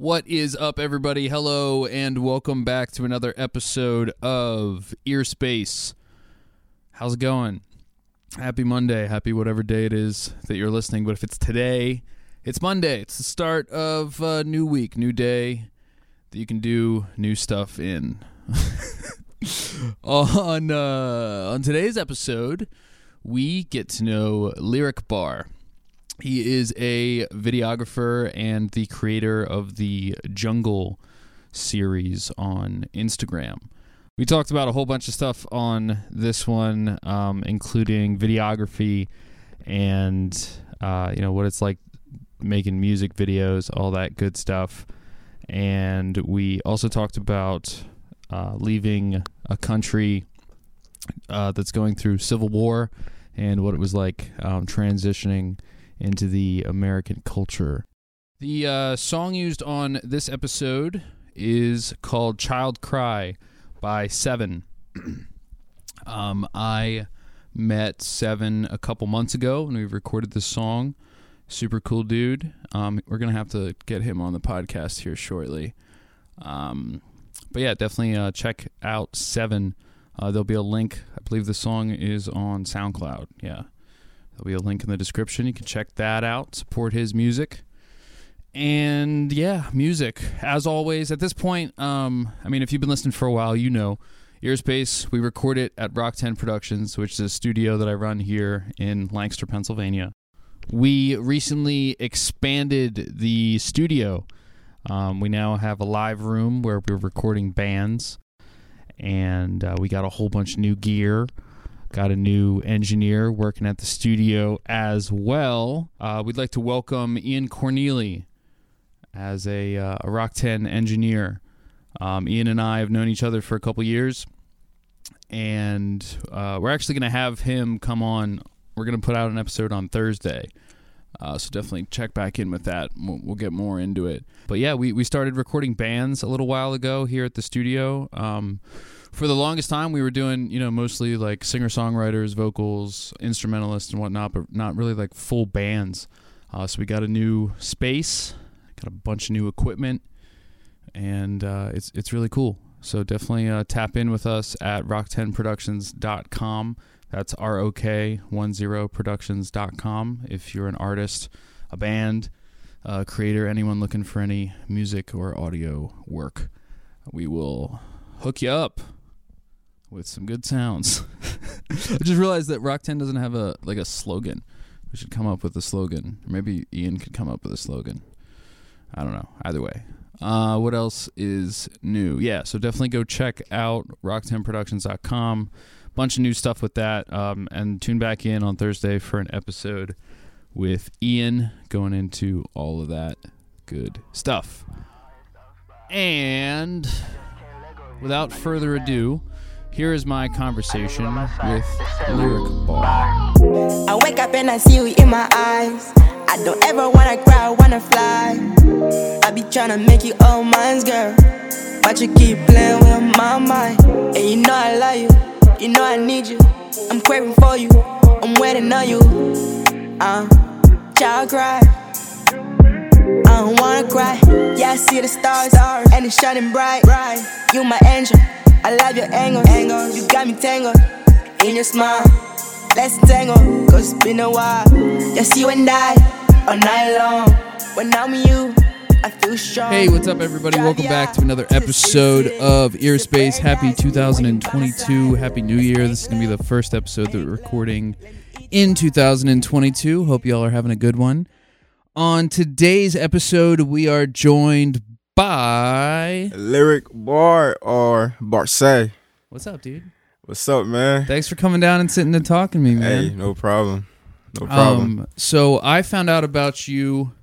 What is up, everybody? Hello, and welcome back to another episode of Earspace. How's it going? Happy Monday. Happy whatever day it is that you're listening. But if it's today, it's Monday. It's the start of a new week, new day that you can do new stuff in. on uh, on today's episode, we get to know Lyric Bar. He is a videographer and the creator of the Jungle series on Instagram. We talked about a whole bunch of stuff on this one, um, including videography and uh, you know what it's like making music videos, all that good stuff. And we also talked about uh, leaving a country uh, that's going through civil war and what it was like um, transitioning into the American culture. The uh, song used on this episode is called Child Cry by Seven. um, I met Seven a couple months ago and we recorded this song. Super cool dude. Um, we're going to have to get him on the podcast here shortly. Um, but yeah, definitely uh, check out Seven. Uh, there'll be a link. I believe the song is on SoundCloud. Yeah. There'll be a link in the description. You can check that out, support his music. And yeah, music. As always, at this point, um, I mean, if you've been listening for a while, you know Earspace, we record it at Rok 10 Productions, which is a studio that I run here in Lancaster, Pennsylvania. We recently expanded the studio. Um, we now have a live room where we're recording bands, and uh, we got a whole bunch of new gear. Got a new engineer working at the studio as well. Uh, we'd like to welcome Ian Corneli as a, uh, a Rok 10 engineer. Um, Ian and I have known each other for a couple years, and uh, we're actually going to have him come on. We're going to put out an episode on Thursday. Uh, so definitely check back in with that. We'll, we'll, get more into it. But yeah, we, we started recording bands a little while ago here at the studio. Um, for the longest time, we were doing, you know, mostly like singer songwriters, vocals, instrumentalists, and whatnot, but not really like full bands. Uh, so we got a new space, got a bunch of new equipment, and uh, it's it's really cool. So definitely uh, tap in with us at rok10productions.com. That's R O K 10productions.com if you're an artist, a band, a creator, anyone looking for any music or audio work. We will hook you up with some good sounds. I just realized that Rok 10 doesn't have a like a slogan. We should come up with a slogan. Maybe Ian could come up with a slogan. I don't know. Either way. Uh, what else is new? Yeah, so definitely go check out rok10productions.com. Bunch of new stuff with that. Um, and tune back in on Thursday for an episode with Ian going into all of that good stuff. And without further ado, here is my conversation with Lyric Bar. I wake up and I see you in my eyes. I don't ever wanna cry, wanna fly. I be tryna make you all mine, girl. But you keep playing with my mind. And you know I love you, you know I need you. I'm craving for you, I'm waiting on you. Uh, child cry. I don't wanna cry. Yeah, I see the stars, are and it's shining bright. You my angel. I love your angles, angles. You got me tangled in your smile. Let's tangle, cause it's been a while. Just you and I, all night long. When I'm with you, I feel strong. Hey, what's up, everybody? Welcome back to another episode of Earspace. Happy 2022. Happy New Year. This is going to be the first episode that we're recording in 2022. Hope y'all are having a good one. On today's episode, we are joined by Lyric Bar or Barce. What's up, dude? What's up, man? Thanks for coming down and sitting and talking to me, man. Hey, no problem. No problem. Um, so I found out about you,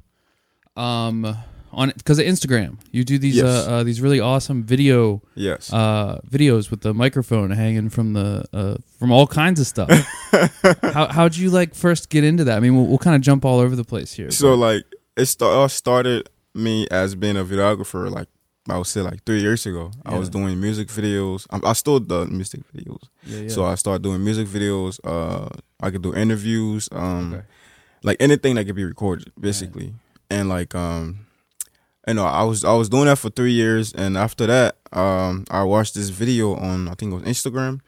um, on because of Instagram. You do these Yes. uh, uh these really awesome video yes. uh videos with the microphone hanging from the uh from all kinds of stuff. How how'd you like first get into that? I mean, we'll, we'll kind of jump all over the place here. so like it sta- all started me as being a videographer like I would say like three years ago. I was doing music videos. I, I still do music videos. yeah, yeah. So I started doing music videos. Uh, I could do interviews. Um, Okay. like anything that could be recorded, basically. And like um, you know, I was I was doing that for three years, and after that, um, I watched this video on I think it was Instagram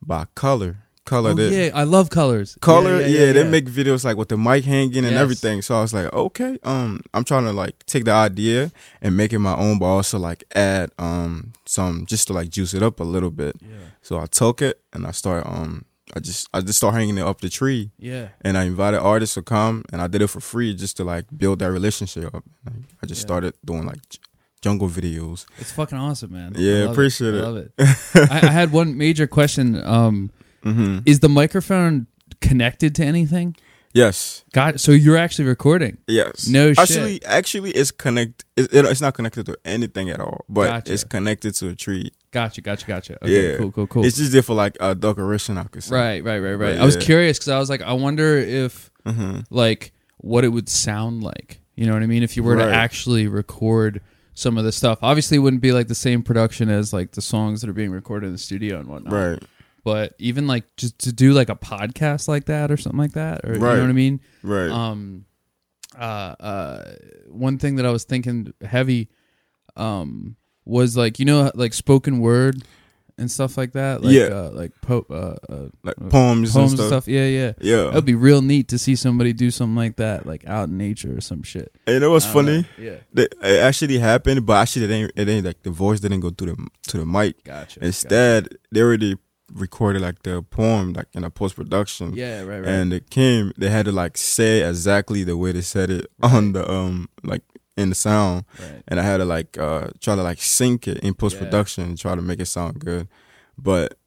by Color. Color Oh, did yeah, I love colors. Color, Yeah, yeah, yeah, they make videos like with the mic hanging and Yes. everything. So I was like, okay, um, I'm trying to like take the idea and make it my own, but also like add um some just to like juice it up a little bit. Yeah. So I took it and I started um I just I just started hanging it up the tree Yeah. and I invited artists to come and I did it for free just to like build that relationship up. Like, I just Yeah. started doing like jungle videos. It's fucking awesome, man. Yeah, I appreciate I it. love it. I, I had one major question. Um, hmm is the microphone connected to anything? Yes, Got so you're actually recording. yes. No shit. Actually, actually, it's connect. It, it- it's not connected to anything at all, but Gotcha. it's connected to a tree. Gotcha, gotcha, gotcha. Okay, yeah, cool, cool, cool. It's just there for like a decoration. I could say. right, right, right, right. But I was yeah. curious because I was like, I wonder if hmm like what it would sound like. You know what I mean? If you were to actually record some of the stuff, obviously it wouldn't be like the same production as like the songs that are being recorded in the studio and whatnot. Right. But even like just to do like a podcast like that or something like that, or you know what I mean? Right. um uh uh one thing that i was thinking heavy um was like you know like spoken word and stuff like that like Yeah. uh, like po- uh, uh like poems, poems and stuff. yeah yeah Yeah. that'd be real neat to see somebody do something like that like out in nature or some shit And it was funny. yeah it actually happened, but actually it ain't. It ain't like the voice didn't go to the to the mic. gotcha Instead, they already recorded like the poem like in a post production. yeah right right And it came. They had to like say exactly the way they said it on the um like in the sound. right and I had to like uh try to like sync it in post production and try to make it sound good. But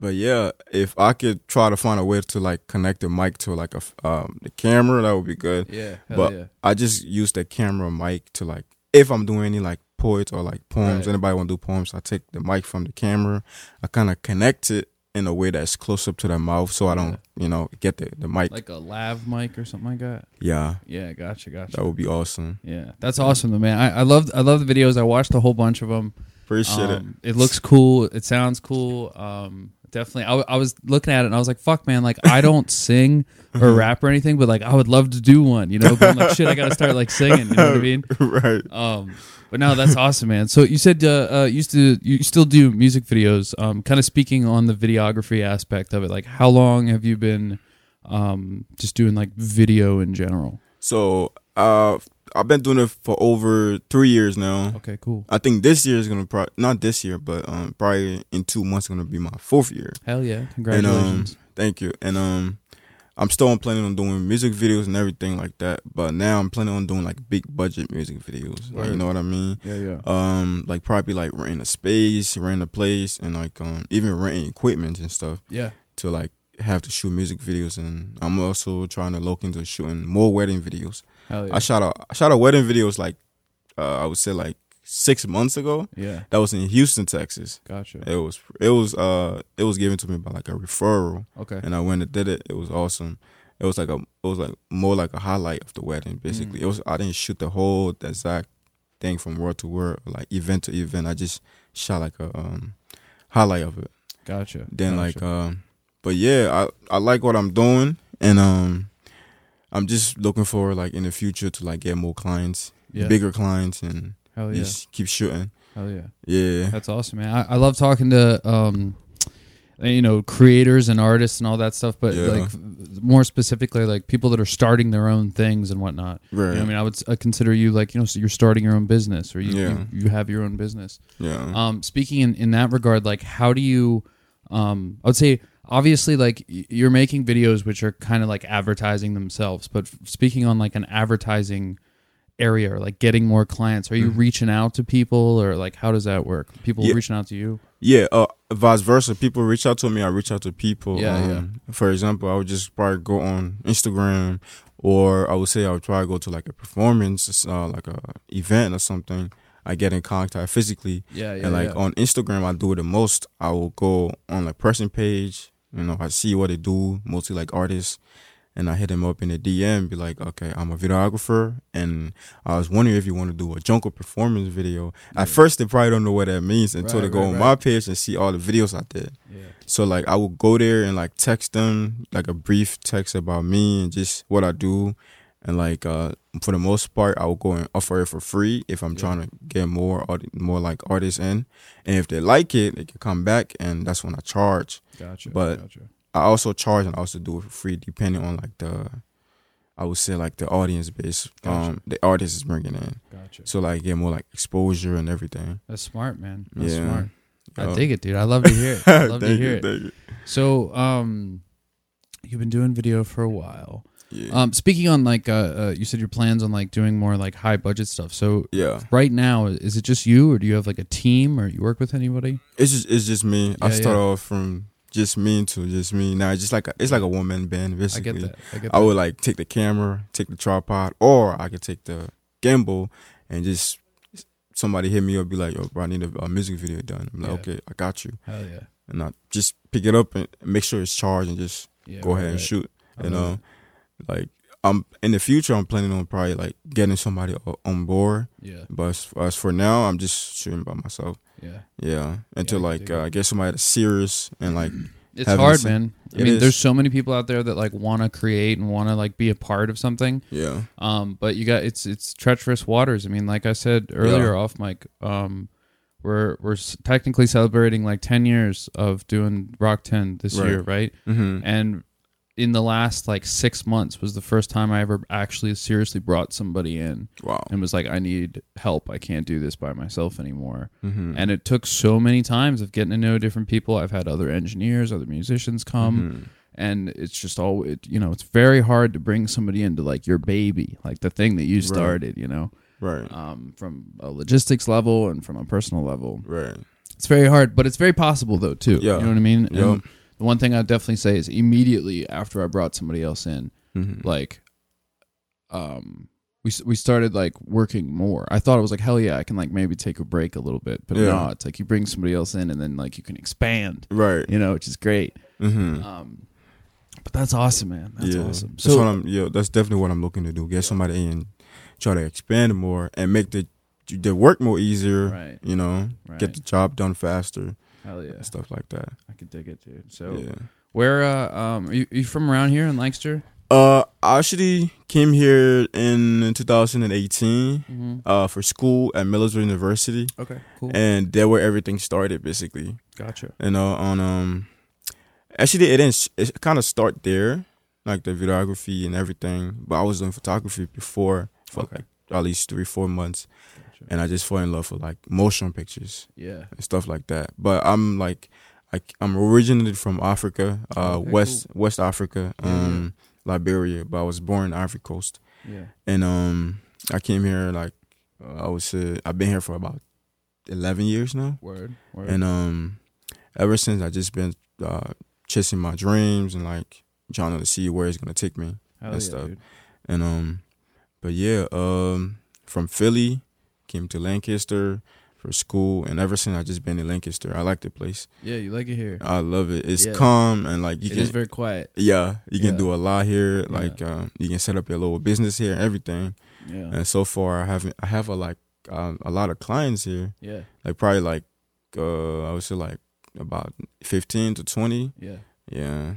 but yeah, if I could try to find a way to like connect the mic to like a um the camera, that would be good. yeah but yeah I just use the camera mic to like if I'm doing any like poets or like poems, Right. anybody want to do poems, I take the mic from the camera. I kind of connect it in a way that's close up to their mouth, so I don't you know get the the mic. like a lav mic or something like that yeah, yeah gotcha gotcha that would be awesome. yeah that's awesome though man i, I love i love the videos i watched a whole bunch of them Appreciate it. Um, it looks cool. It sounds cool. Um, definitely. I was looking at it and I was like, "Fuck, man! Like, I don't sing or rap or anything, but like, I would love to do one. You know? But I'm like, shit, I gotta start like singing. You know what I mean? right. Um, but no, that's awesome, man. So you said uh, uh, used to you still do music videos. Um, kind of speaking on the videography aspect of it. Like, how long have you been um just doing like video in general? So uh, I've been doing it for over three years now. Okay, cool. I think this year is gonna pro- not this year, but um, probably in two months gonna be my fourth year. Hell yeah! And um, Congratulations. thank you. And um, I'm still planning on doing music videos and everything like that. But now I'm planning on doing like big budget music videos. Like, you know what I mean? yeah, yeah. Um, like probably like renting a space, renting a place, and like um, even renting equipment and stuff Yeah. to like have to shoot music videos. And I'm also trying to look into shooting more wedding videos. Hell yeah. I shot a I shot a wedding videos like uh, I would say like six months ago. yeah. That was in Houston, Texas. Gotcha. It was it was uh it was given to me by like a referral, Okay. and I went and did it. It was awesome. It was like a it was like more like a highlight of the wedding. Basically, Mm. it was I didn't shoot the whole exact thing from word to word, like event to event. I just shot like a um highlight of it. Gotcha. Then Gotcha. like um, but yeah, I I like what I'm doing, and um, I'm just looking forward like in the future to like get more clients, yeah. bigger clients, and Hell yeah. just keep shooting. Hell yeah. Yeah, That's awesome, man. I, I love talking to um you know creators and artists and all that stuff, but Yeah. like more specifically like people that are starting their own things and whatnot. You know I mean, I would s- uh, consider you like you know so you're starting your own business or you Yeah. you, you have your own business. yeah, Um, speaking in, in that regard, like how do you, um, I would say obviously like you're making videos which are kind of like advertising themselves, but speaking on like an advertising area or like getting more clients, are you Mhm. reaching out to people or like how does that work? People Yeah. reaching out to you? yeah. Uh, vice versa. People reach out to me. I reach out to people. Yeah, um, For example, I would just probably go on Instagram, or I would say I would try to go to like a performance, uh, like a event or something. I get in contact physically, Yeah, yeah. and like on Instagram, I do it the most. I will go on like person page. You know, I see what they do, mostly like artists, and I hit them up in the DM, be like, okay, I'm a videographer, and I was wondering if you want to do a Jungle performance video. At first, they probably don't know what that means until Right, they go right, on right. my page and see all the videos I did. yeah. So like, I would go there and like text them like a brief text about me and just what I do, and like uh for the most part I will go and offer it for free if I'm Yeah. trying to get more more like artists in, and if they like it, they can come back, and that's when I charge. Gotcha. But- gotcha. I also charge and I also do it for free depending on like the, I would say like the audience base, Gotcha. um, the artist is bringing in. Gotcha. So like get more like exposure and everything. That's smart, man. That's Yeah. smart. I dig it, dude. I love to hear it. I love to hear you, it. you. So, um, you've been doing video for a while. Yeah. Um, speaking on like, uh, uh, you said your plans on like doing more like high budget stuff. So yeah. right now, is it just you, or do you have like a team, or you work with anybody? It's just it's just me. I start yeah. off from just me to just me. Now it's just like a, it's like a one man band basically. I get that. I get I would like take the camera, take the tripod, or I could take the gimbal and just somebody hit me up, be like, "Yo, bro, I need a, a music video done." I'm like, Yeah. "Okay, I got you," Hell yeah. and I just pick it up and make sure it's charged and just Yeah. go right, ahead and right. shoot. I You know, like I'm in the future, I'm planning on probably like getting somebody on board. Yeah. but as, as for now, I'm just shooting by myself. Yeah. Yeah, until can like uh, get somebody that's serious and like It's hard, some- man. I It mean, is. there's so many people out there that like want to create and want to like be a part of something. yeah, Um, but you got it's it's treacherous waters. I mean, like I said earlier off mic, um, we're we're technically celebrating like ten years of doing Rok Ten this Right. year, right? mm-hmm. And in the last like six months was the first time I ever actually seriously brought somebody in wow, and was like, I need help. I can't do this by myself anymore. mm-hmm. And it took so many times of getting to know different people. I've had other engineers, other musicians come Mhm. and it's just all it, you know it's very hard to bring somebody into like your baby like the thing that you Right. started you know right, um, from a logistics level and from a personal level right, it's very hard but it's very possible though too Yeah. you know what i mean and the one thing i'd definitely say is immediately after i brought somebody else in mm-hmm. like um we, we started like working more i thought it was like hell yeah i can like maybe take a break a little bit but Yeah. no it's like you bring somebody else in and then like you can expand right, you know which is great mm-hmm. um but that's awesome man that's yeah, awesome That's what I'm. Yeah, that's definitely what I'm looking to do. Get somebody in, try to expand more, and make the the work more easier. Right. You know, Right. get the job done faster Hell yeah. stuff like that. I could dig it, dude. So yeah. where uh um are you, are you from around here in Lancaster? Uh, I actually came here in 2018 Mm-hmm. uh, for school at Millersville University, Okay, cool. and there where everything started basically. gotcha. You know, on um, actually it didn't. It kind of start there, like the videography and everything. But I was doing photography before for Okay. like at least three, four months, And I just fell in love with like motion pictures Yeah. and stuff like that. But I'm like, I, I'm originally from Africa, uh, Okay, West West Africa, Yeah, yeah. um, Liberia. But I was born in Ivory Coast, Yeah. and um, I came here like I would say I've been here for about eleven years now, Word. Word. and um, ever since I just been uh, chasing my dreams and like trying to see where it's gonna take me. Hell and yeah, stuff. dude. And um, but yeah, um, from Philly came to Lancaster for school, and ever since I've just been in Lancaster. I like the place. Yeah, you like it here. I love it. It's Yeah. calm and like you It can is very quiet. yeah you can Yeah. do a lot here. Like um, you can set up your little business here and everything. Yeah. And so far, I haven't I have a like um, a lot of clients here. Yeah. Like probably like uh, I would say like about fifteen to twenty. Yeah. Yeah,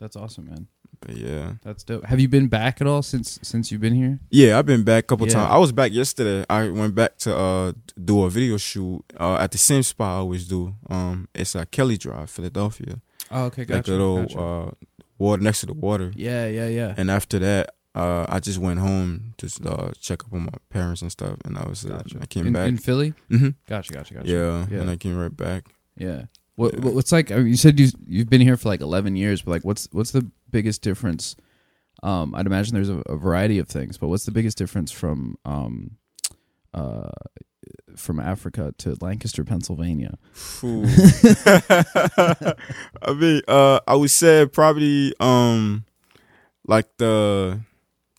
That's awesome, man. But yeah. That's dope. Have you been back at all since since you've been here? Yeah, I've been back a couple Yeah. times. I was back yesterday. I went back to uh do a video shoot uh at the same spot I always do. Um, it's at Kelly Drive, Philadelphia, Oh, okay, like gotcha. a little gotcha. uh water next to the water. yeah, yeah, yeah. And after that, uh, I just went home to uh check up on my parents and stuff, and I was Gotcha. I came in, back. in Philly? Mm-hmm. Gotcha, gotcha, gotcha. Yeah, Yeah. and I came right back. Yeah. What, Yeah. what's like? I mean, you said you you've been here for like eleven years, but like, what's what's the biggest difference? Um, I'd imagine there's a, a variety of things, but what's the biggest difference from um, uh, from Africa to Lancaster, Pennsylvania? I mean, uh, I would say probably um, like the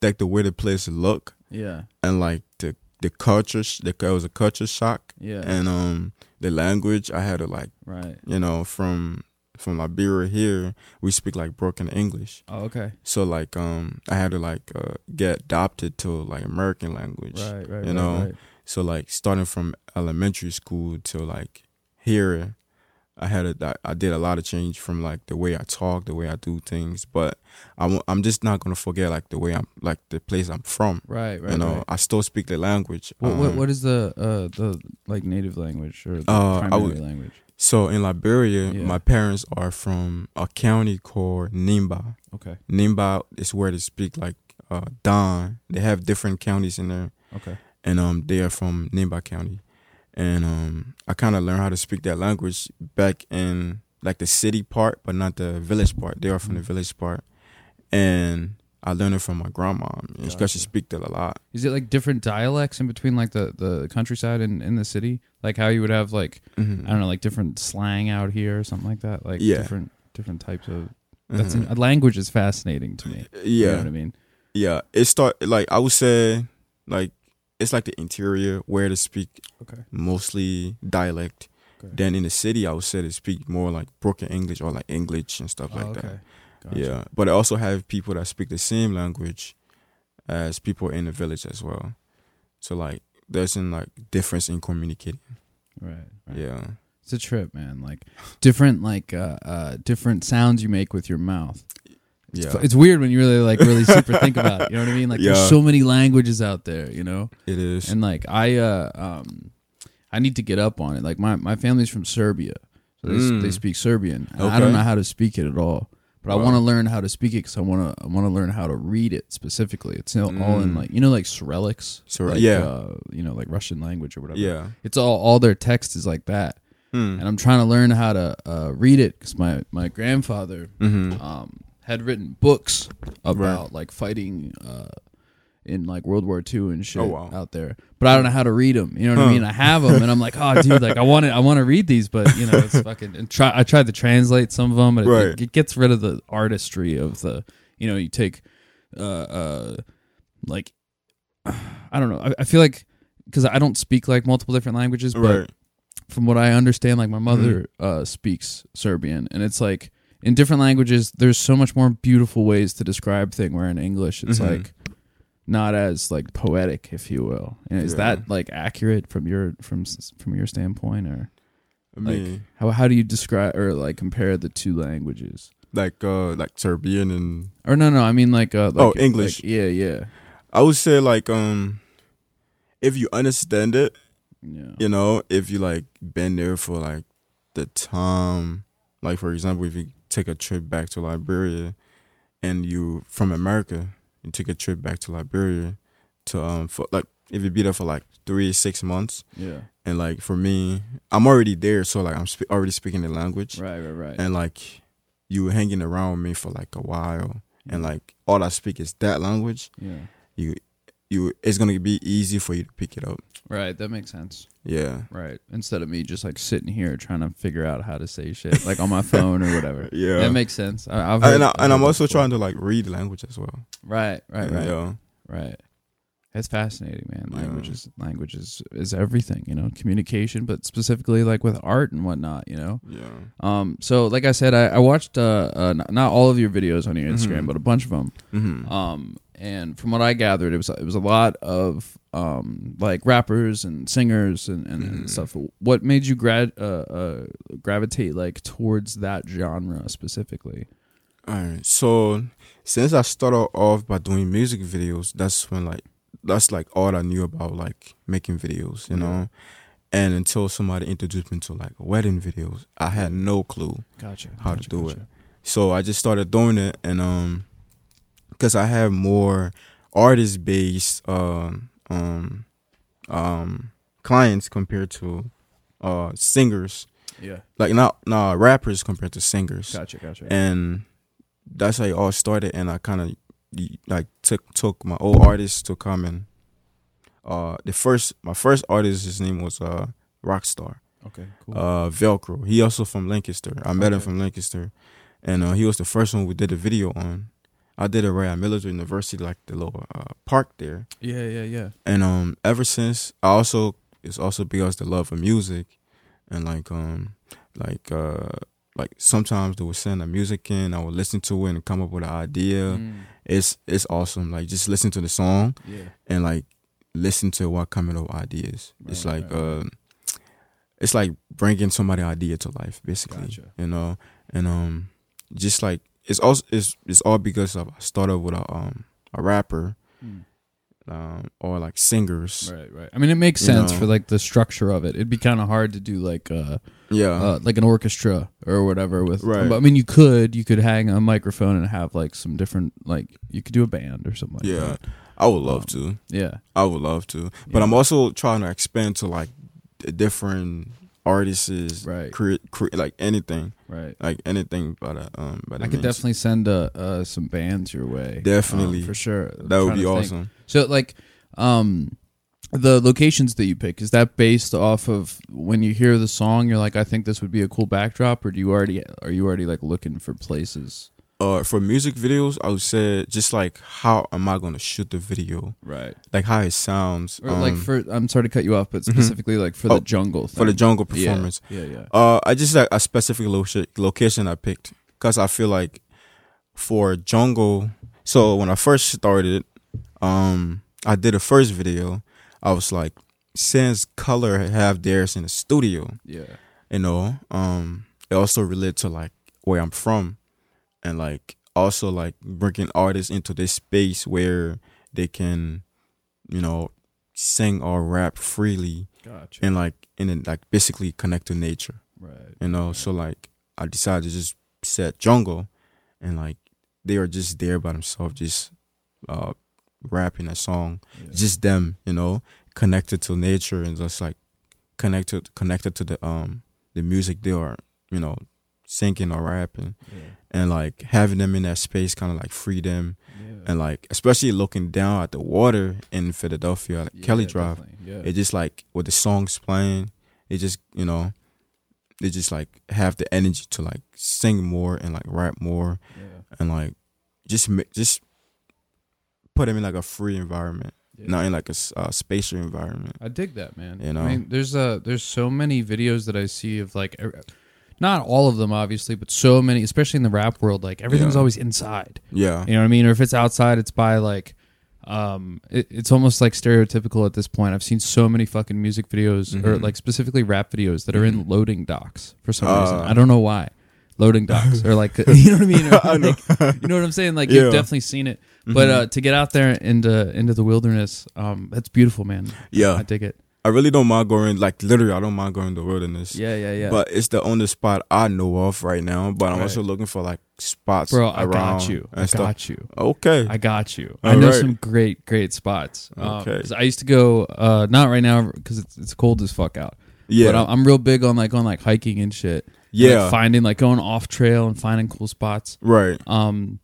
like the way the place look Yeah, and like the the culture. The it was a culture shock yeah, and um the language. I had to like right. you know from from Liberia here we speak like broken English. Oh, okay. So like um I had to like uh, get adopted to like American language. Right, right. You right, know, right. So like starting from elementary school to like here, I had a, I did a lot of change from like the way I talk, the way I do things, but I'm I'm just not gonna forget like the way I'm like the place I'm from. Right, right. you know, right. I still speak the language. What, what Um, what is the uh the like native language or the Uh, primary would- language? So in Liberia, Yeah. my parents are from a county called Nimba. Okay, Nimba is where they speak like uh, Don. They have different counties in there, okay, and um, they are from Nimba County. And um, I kind of learned how to speak that language back in like the city part, but not the village part. They are from the Mm. village part, and I learned it from my grandma. And she Gotcha. speak that a lot. Is it like different dialects in between like the the countryside and in the city? Like how you would have like Mhm. I don't know like different slang out here or something like that. Like Yeah. different different types of. That's Mhm. a language is fascinating to me. You know yeah. what I mean? Yeah, it start like I would say, like it's like the interior where to speak Okay. mostly dialect. Okay. Then in the city, I would say to speak more like broken English or like English and stuff like oh, that. Okay. Gotcha. Yeah, but I also have people that speak the same language as people in the village as well. So like there's an like difference in communicating. Right. right. Yeah, It's a trip, man. Like different, like uh, uh, different sounds you make with your mouth. It's, yeah, fu- it's weird when you really like really super think about it. You know what I mean? Like Yeah. there's so many languages out there. You know, it is. and like I, uh, um, I need to get up on it. Like my my family's from Serbia, so they, Mm. they speak Serbian. And I don't know how to speak it at all. But I want to learn how to speak it because I want to. I want to learn how to read it specifically. It's all all in Mm. like you know like Cyrillics, Cyr- like, yeah. uh, you know like Russian language or whatever. yeah. it's all all their text is like that Hmm. and I'm trying to learn how to uh, read it because my my grandfather Mm-hmm. um, had written books about like fighting uh, in like World War II and shit Oh, wow. out there, but I don't know how to read them. You know what I mean? I have them, and I'm like, oh, dude, like I want to I want to read these, but you know, it's fucking. And try I tried to translate some of them, but it, Right. it, gets rid of the artistry of the. You know, you take, uh, uh, like, I don't know. I, I feel like because I don't speak like multiple different languages, but Right. from what I understand, like my mother Mm-hmm. uh, speaks Serbian, and it's like in different languages, there's so much more beautiful ways to describe thing. Where in English, it's Mhm. like not as like poetic, if you will. And is Yeah. that like accurate from your from from your standpoint, or I like- how how do you describe or like compare the two languages? like uh, like Serbian and Or no, no, I mean like uh, like, Oh, English. like- yeah, yeah, I would say like um, if you understand it, yeah. you know, if you like been there for like the time, like for example, if you take a trip back to Liberia, and you from America, you take a trip back to Liberia, to um for like if you be there for like three six months, Yeah. and like for me, I'm already there, so like I'm already speaking the language, Right, right, right. and like you hanging around with me for like a while, and like all I speak is that language, yeah. you you it's gonna be easy for you to pick it up. Right, that makes sense. Yeah. Right. Instead of me just like sitting here trying to figure out how to say shit like on my phone or whatever. Yeah. That makes sense. I, I've heard, and, I, and I'm also before. trying to like read language as well. Right, right, right, Yeah. right. It's fascinating, man. Yeah. Language is language is, is everything, you know, communication, but specifically like with art and whatnot, you know. Yeah. Um, so like I said, I, I watched uh, uh not, all of your videos on your Instagram, Mhm. but a bunch of them. Mm-hmm. Um, and from what I gathered, it was it was a lot of um like rappers and singers and, and, and Mhm. stuff. What made you grad uh, uh gravitate like towards that genre specifically? All right. So since I started off by doing music videos, that's when like that's like all I knew about like making videos, you Yeah. know. And until somebody introduced me to like wedding videos, I had no clue. Gotcha. How to do it. So I just started doing it, and um, because I have more artist based um um um clients compared to uh singers, Yeah. like not not rappers compared to singers, Gotcha. Gotcha. and that's how it all started. And I kind of like took took my old artists to come and uh the first my first artist his name was uh Rockstar okay. Cool. uh Velcro. He also from Lancaster. I met him from Lancaster, and uh, he was the first one we did a video on. I did it right at Millersville University, like the little uh, park there. yeah. Yeah. Yeah. And um, ever since, I also it's also because the love of music, and like um, like uh, like sometimes they would send the music in. I would listen to it and come up with an idea. Mm, It's it's awesome. Like just listen to the song yeah. and like listen to what coming up with ideas. it's like right, uh, it's like bringing somebody idea to life, basically. Gotcha. You know, and um, just like it's also it's it's all because of I started with a um a rapper, um, or like singers. Right, right. I mean, it makes sense know. for like the structure of it. It'd be kind of hard to do like uh, Yeah, uh like an orchestra or whatever with. Right. But I mean, you could you could hang a microphone and have like some different like you could do a band or something. Like yeah. that. I would love Um, to. yeah. I would love to, but Yeah. I'm also trying to expand to like different artists, Right. Create, create like anything, Right. like anything. But uh, um, but I could definitely send uh, uh some bands your way. Definitely. um, for sure. I'm that would be to think. awesome. So like um the locations that you pick is that based off of when you hear the song you're like I think this would be a cool backdrop or do you already are you already like looking for places? Uh, for music videos, I would say just like how am I gonna shoot the video, Right. like how it sounds, Or like um, for I'm sorry to cut you off but specifically like for Oh, the jungle thing. for the jungle performance. Yeah, yeah. Uh, I just like a specific location location I picked because I feel like for jungle. So when I first started, um, I did a first video. I was like, since color have theirs in the studio, Yeah. you know, um, it also relate to like where I'm from, and like also like bringing artists into this space where they can, you know, sing or rap freely Gotcha. and like and then like basically connect to nature right. you know so like i decided to just set jungle and like they are just there by themselves just uh rapping a song Yeah. just them you know connected to nature and just like connected connected to the um the music they are you know singing or rapping Yeah. And like having them in that space kind of like free them Yeah. and like especially looking down at the water in philadelphia like Yeah, kelly drive. Yeah. it just like with the songs playing it just you know they just like have the energy to like sing more and like rap more and like just just put them in like a free environment not in like a uh, spatial environment I dig that, man. You know? I mean, there's uh there's so many videos that I see of like, not all of them obviously, but so many, especially in the rap world. Like everything's Yeah. always inside. yeah You know what I mean? Or if it's outside, it's by like, um, it, it's almost like stereotypical at this point. I've seen so many fucking music videos or Mhm. like specifically rap videos that are in loading docks for some reason. Uh. I don't know why. Loading docks or like you know what I mean? Or like- you know what I'm saying? Like Yeah. you've definitely seen it. But Mhm. uh, to get out there into into the wilderness, um, that's beautiful, man. Yeah. I dig it. I really don't mind going like literally i don't mind going to the wilderness Yeah, yeah, yeah. but it's the only spot i know of right now but i'm Right. also looking for like spots Bro, I got you. I stuff. got you. okay I got you. I All know right. some great, great spots. Um, I used to go, uh, not right now because it's, it's cold as fuck out. yeah But I'm, I'm real big on like on like hiking and shit. yeah Like finding like going off trail and finding cool spots. right Um,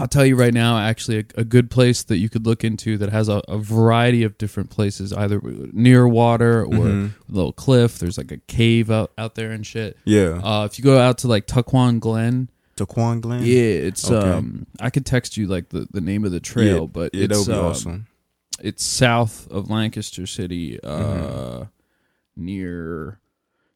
I'll tell you right now, actually, a, a good place that you could look into that has a, a variety of different places, either near water or Mhm. a little cliff. There's like a cave out, out there and shit. yeah Uh, if you go out to like Tucquan Glen, Tucquan Glen yeah, it's Okay. um, I could text you like the, the name of the trail, yeah, but yeah it's be um, awesome it's south of Lancaster City, uh, Mm-hmm. near.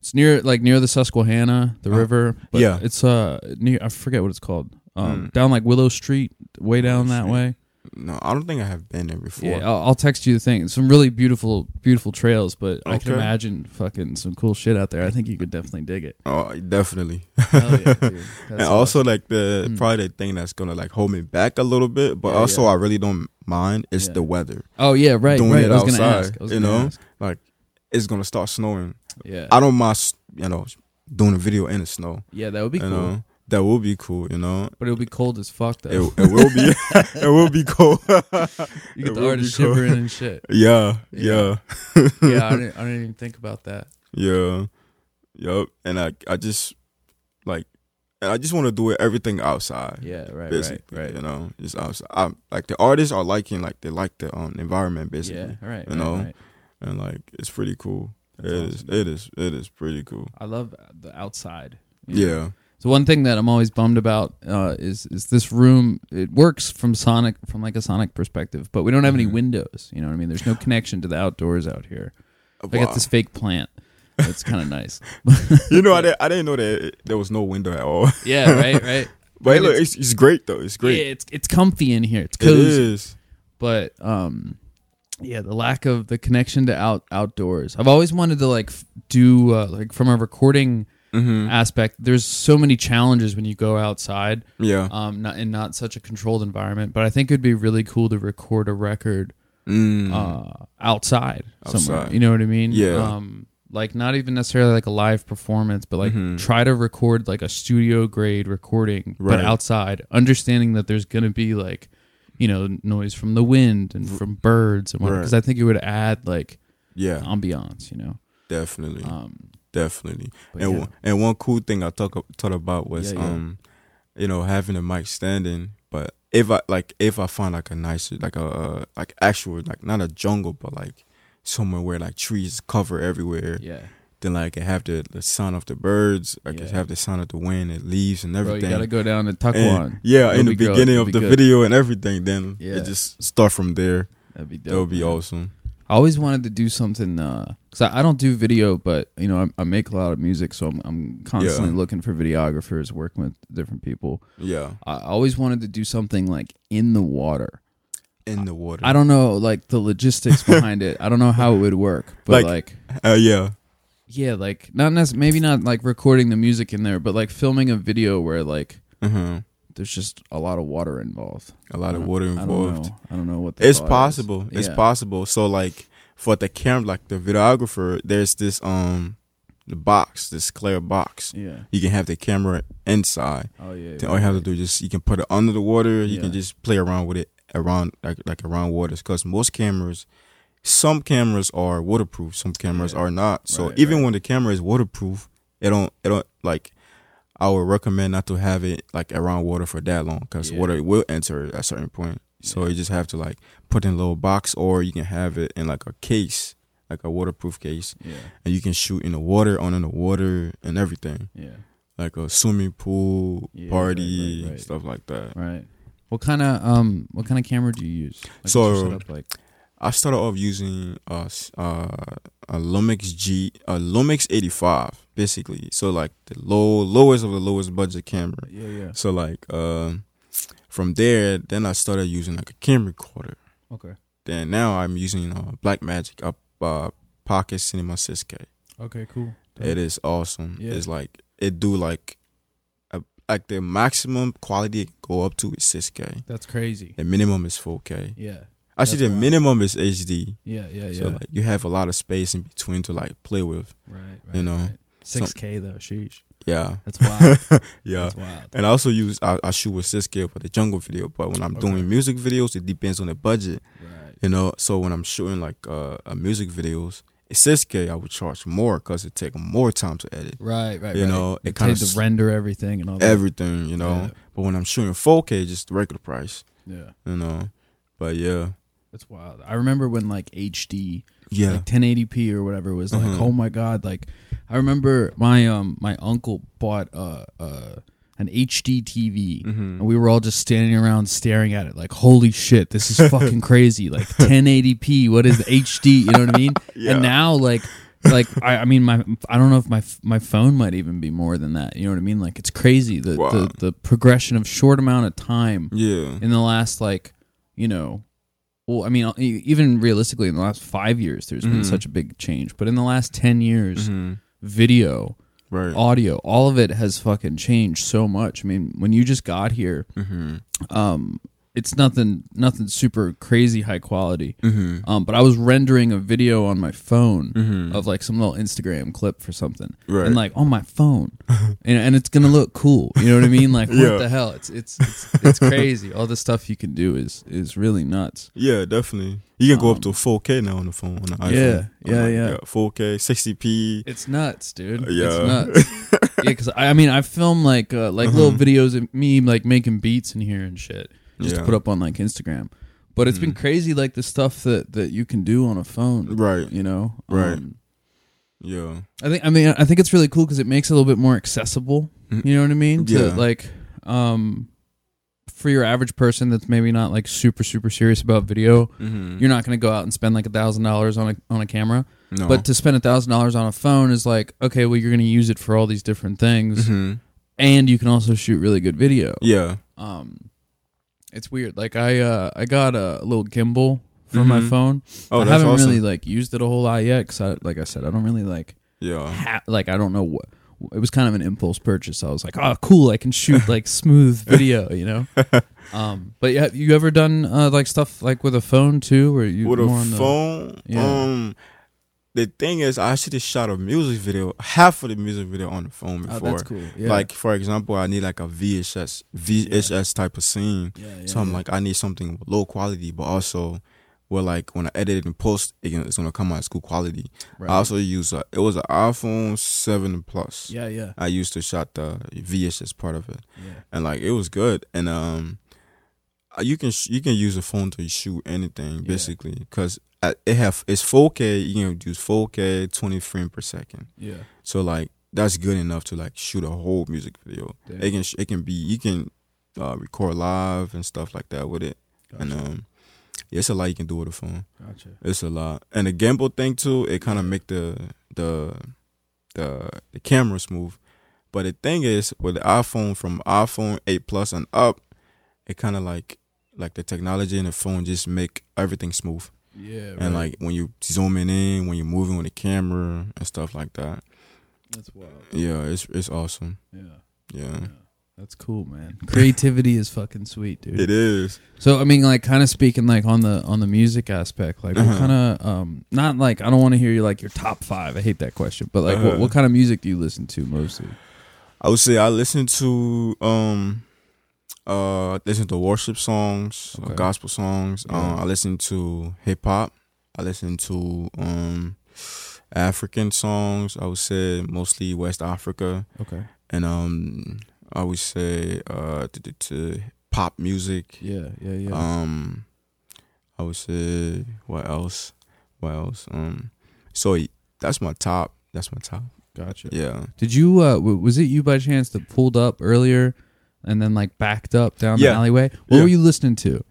It's near like near the Susquehanna, the Oh, river. But yeah. it's uh near. I forget what it's called. Um, Mm. down like Willow Street, way down that way. No, I don't think I have been there before. Yeah, I'll, I'll text you the thing. Some really beautiful, beautiful trails, but I can imagine fucking some cool shit out there. I think you could definitely dig it. Oh, definitely. Hell yeah, dude. And also awesome. like the Mm. probably the thing that's gonna like hold me back a little bit, but Yeah, also yeah. I really don't mind is Yeah. the weather. oh yeah, right, doing right. it I was gonna outside, ask. I was you know? ask. Like it's gonna start snowing. Yeah, I don't mind, you know, doing a video in the snow. yeah, that would be you cool. know, that will be cool. You know, But it'll be cold as fuck it, though. it will be it will be cool. you it get the artist shivering and shit. yeah, Yeah. yeah, Yeah, I didn't, I didn't even think about that. yeah, yep. And I I just like, I just want to do it everything outside. Yeah, right, right, basically, right. you know, just outside. I'm like the artists are liking like they like the um environment basically. Yeah, right. you right, know, right. and like it's pretty cool. That's It is, awesome. it is, it is pretty cool. I love the outside. Yeah. know? So one thing that I'm always bummed about uh, is is this room. It works from sonic from like a sonic perspective, but we don't have any Mhm. windows. You know what I mean? There's no connection to the outdoors out here. I got this fake plant. It's kind of nice. you know, I didn't, I didn't know that there was no window at all. Yeah, right, right. But Right, look, it's- it's, great though. It's great. Yeah, it's it's comfy in here. It's cozy. is. But um, yeah, the lack of the connection to out outdoors. I've always wanted to like do uh, like from a recording Mm-hmm. aspect. There's so many challenges when you go outside, Yeah. um, not in not such a controlled environment. But I think it'd be really cool to record a record Mm. uh, outside, somewhere. Outside. You know what I mean? Yeah. Um, like not even necessarily like a live performance, but like Mhm. try to record like a studio grade recording, but outside, understanding that there's gonna be like, you know, noise from the wind and from birds and whatnot. Right. Because I think it would add like yeah. ambiance, you know. Definitely. Um, Definitely. but and yeah. one- and one cool thing I talk thought about was Yeah, yeah. um, you know, having a mic standing. But if I like, if I find like a nice, like a uh, like actual, like not a jungle, but like somewhere where like trees cover everywhere, yeah, then like I have the the sound of the birds, I Yeah. have the sound of the wind and leaves and bro, you everything. gotta go down to Tucquan. yeah, It'll in the be good. beginning It'll of the good. video and everything, then Yeah. it just start from there. That'd be dope. That would be man. awesome. I always wanted to do something because I, I don't do video, but you know I, I make a lot of music, so I'm, I'm constantly Yeah. looking for videographers, working with different people. Yeah, I always wanted to do something like in the water. in the water. I don't know like the logistics behind it. I don't know how it would work, but like, Like- Uh, yeah, yeah, like not necess- maybe not like recording the music in there, but like filming a video where like uh-huh. There's just a lot of water involved. a lot of water I don't involved. know. I don't know what the It's thought is. possible. It's Yeah. possible. So like for the camera, like the videographer, there's this um the box, this clear box. Yeah. You can have the camera inside. Oh yeah. Then all you have to do is just you can put it under the water. You Yeah. can just play around with it around like like around waters. Because most cameras, some cameras are waterproof, some cameras Yeah. are not. So Right, even right. when the camera is waterproof, it don't it don't like. I would recommend not to have it like around water for that long because Yeah. water will enter at a certain point. So Yeah. you just have to like put in a little box, or you can have it in like a case, like a waterproof case, Yeah. and you can shoot in the water, on in the water, and everything Yeah. like a swimming pool Yeah, right, party right, right. stuff like that. Right. What kind of um what kind of camera do you use? Like, So- what's your setup like I started off using uh, uh a Lumix G a Lumix 85 basically. So like the low lowest of the lowest budget camera. yeah, yeah. So like um from there then I started using like a camera recorder. Okay. Then now I'm using uh Blackmagic up uh Pocket Cinema 6K. Okay, cool. It is awesome. Yeah. It's like it do like like the maximum quality go up to is 6K. That's crazy. The minimum is 4K. Yeah. Actually, That's the minimum is HD. Yeah, yeah, yeah. So like you have a lot of space in between to like play with. right, right. you know, right. 6k though, sheesh. Yeah, That's wild. yeah. That's wild. And I also use I, I shoot with 6K for the jungle video, but when I'm Okay. doing music videos, it depends on the budget. Right. You know, so when I'm shooting like uh, uh music videos, it's 6K, I would charge more because it take more time to edit Right, right. You right. know, it You kinda take to render everything and all that. everything. You know, Yeah. but when I'm shooting 4K, just the regular price. Yeah. You know, but yeah, That's wild. I remember when like HD yeah, like 1080p or whatever was like Mhm. oh my god like i remember my um my uncle bought uh uh an hd tv Mhm. and we were all just standing around staring at it like holy shit this is fucking crazy like 1080p what is hd you know what i mean Yeah. and now like like I, I mean my I don't know if my my phone might even be more than that. You know what I mean? Like it's crazy the Wow. the, the progression of short amount of time yeah, in the last like you know well i mean even realistically in the last five years there's been Mhm. such a big change but in the last 10 years Mhm. video right. audio all of it has fucking changed so much i mean when you just got here hmm um it's nothing nothing super crazy high quality hmm um but i was rendering a video on my phone hmm of like some little instagram clip for something Right. and like on my phone and, and it's gonna look cool you know what i mean like Yeah. what the hell it's it's it's, it's crazy all the stuff you can do is is really nuts Yeah, definitely. You can go Um, up to 4K now on the phone on the iPhone. Yeah, yeah, like, yeah. 4K, 60p. it's nuts dude Yeah. it's nuts yeah because I, I mean i film like uh, like little Mhm. videos of me like making beats in here and shit just to put up on like instagram but it's been Mhm. crazy like the stuff that that you can do on a phone Right. you know Right. Um, Yeah. I think I mean I think it's really cool because it makes it a little bit more accessible. Mm. You know what I mean? To Yeah. like um for your average person that's maybe not like super super serious about video, Mm-hmm. you're not going to go out and spend like a thousand dollars on a on a camera. no. But to spend a thousand dollars on a phone is like okay, well you're going to use it for all these different things, Mhm. and you can also shoot really good video. Yeah. Um, it's weird. Like I uh I got a little gimbal for my Mhm. phone. Oh, I haven't awesome. really like used it a whole lot yet. Cause I, like I said, I don't really like yeah. ha- like I don't know what. It was kind of an impulse purchase. I was like, oh, cool! I can shoot like smooth video, you know. Um, but yeah, you ever done uh, like stuff like with a phone too, or you with a on the- phone. Yeah. Um, the thing is, I actually shot a music video, half of the music video on the phone Oh, before. that's cool. Yeah. Like for example, I need like a VHS VHS type of scene. yeah, yeah, so I'm yeah. like, I need something low quality, but also where like when I edit it and post, it, it's gonna come out as good quality. Right. I also use a, it was an iPhone seven plus. yeah, yeah, I used to shot the VHS part of it, yeah. and like it was good. And um, you can sh- you can use a phone to shoot anything Yeah. basically because it have it's 4K. You can use 4K, 20 frame per second. Yeah. So like that's good enough to like shoot a whole music video. Damn. It can it can be you can uh, record live and stuff like that with it. And um, yeah, it's a lot you can do with a phone. Gotcha. It's a lot, and the gimbal thing too. It kind of make the the the the camera smooth. But the thing is, with the iPhone from iPhone 8 Plus and up, it kind of like like the technology in the phone just make everything smooth. Yeah. And like when you zooming in, when you're moving with the camera and stuff like that. that's wild. Yeah, it's it's awesome. Yeah. Yeah, That's cool, man. Creativity is fucking sweet, dude. it is. So I mean, like, kind of speaking like on the on the music aspect, like, what Uh-huh. kind of um, not like I don't want to hear you like your top five. I hate that question, but like, what, Uh-huh. what kind of music do you listen to mostly? I would say I listen to um uh listen to worship songs, uh, Okay. gospel songs. Yeah. Uh, I listen to hip hop. I listen to um African songs. I would say mostly West Africa, Okay. and um I would say uh to, to, to pop music. Yeah. Yeah. Yeah. Um, I would say what else? What else? Um, so that's my top. That's my top. gotcha. Yeah. Did you? Uh, was it you by chance that pulled up earlier, and then like backed up down the alleyway? What Yeah. were you listening to?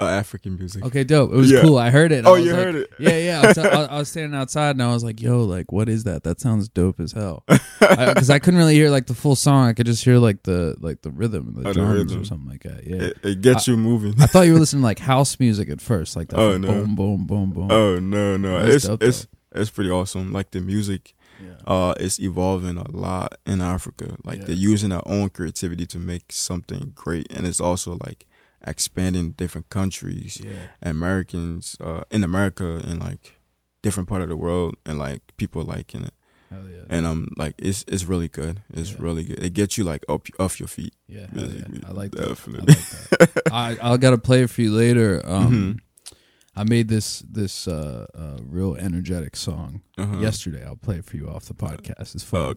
Uh, African music. Okay, dope. It was Yeah. cool. I heard it. Oh, I was you like- heard it? Yeah, yeah. I was, I, I was standing outside and I was like, "Yo, like, what is that? That sounds dope as hell." Because I, couldn't really hear like the full song. I could just hear like the like the rhythm, the Oh, the drums or rhythm. something like that. Yeah. It, it gets you moving. I thought you were listening to like house music at first, like that. Oh, no. Boom, boom, boom, boom. Oh no, no, That's it's dope, it's it's pretty awesome. Like the music, yeah. uh, it's evolving a lot in Africa. Like Yeah. they're using their own creativity to make something great, and it's also like expanding different countries, yeah. Americans, uh, in America, and like different part of the world, and like people liking it. Hell yeah. And um, like it's it's really good. It's Yeah. really good. It gets you like up off your feet. yeah, yeah. I like that. I Definitely. like that. I I gotta play it for you later. Um, Mhm. I made this this uh, uh real energetic song Uh-huh. yesterday. I'll play it for you off the podcast. It's fun.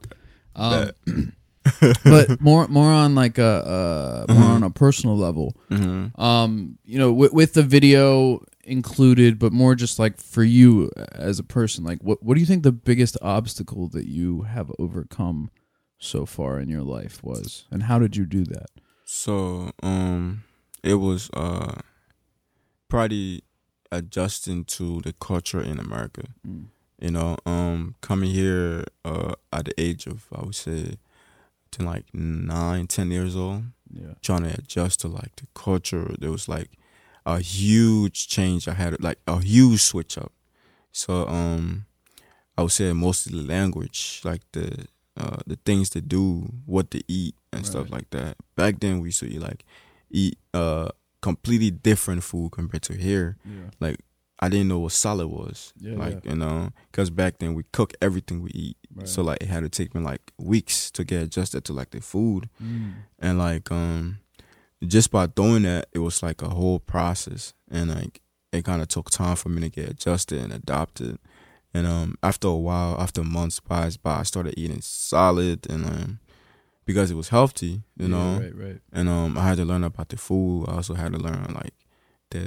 Okay. Um, but more more on like a uh, more on a personal level. Mhm. Um, you know, with, with the video included, but more just like for you as a person. Like, what what do you think the biggest obstacle that you have overcome so far in your life was, and how did you do that? So um, it was uh, probably adjusting to the culture in America. You know, um, coming here uh at the age of I would say, to like nine, ten years old, Yeah, trying to adjust to like the culture. There was like a huge change. I had like a huge switch up. So um, I would say mostly the language, like the uh, the things to do, what to eat, and stuff like that. Back then we used to eat like eat uh completely different food compared to here. yeah, Like I didn't know what salad was. Yeah, like yeah. you know, because back then we cook everything we eat. Right. So like it had to take me like weeks to get adjusted to like the food Mm. and like um just by doing that it was like a whole process and like it kind of took time for me to get adjusted and adopted and um after a while after months passed by i started eating solid and um because it was healthy you Yeah, know right, right. and um i had to learn about the food i also had to learn like the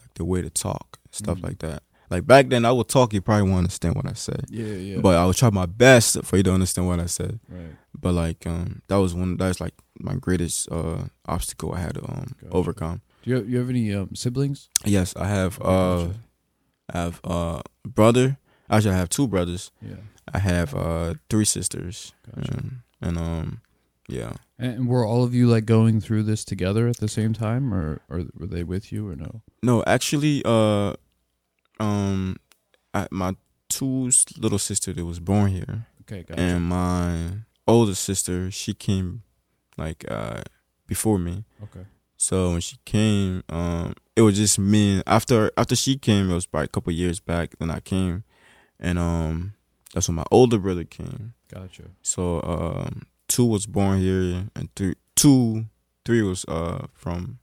like the way to talk stuff Mm. like that like back then i would talk you probably won't understand what i said Yeah, yeah. but i would try my best for you to understand what i said right. but like um that was one that's like my greatest uh obstacle I had to um Gotcha. overcome. Do you you have any um, siblings? Yes, I have uh gotcha. I have uh brother. Actually I have two brothers. Yeah. I have uh three sisters. Gotcha. Um, and um yeah. And were all of you like going through this together at the same time, or or were they with you or no? No, actually uh um, I, my two little sister that was born here, Okay, gotcha. and my older sister, she came like uh before me. okay. So when she came, um, it was just me. And after after she came, it was probably a couple years back. Then I came, and um, that's when my older brother came. Gotcha. So um, two was born here, and three, two, three was uh from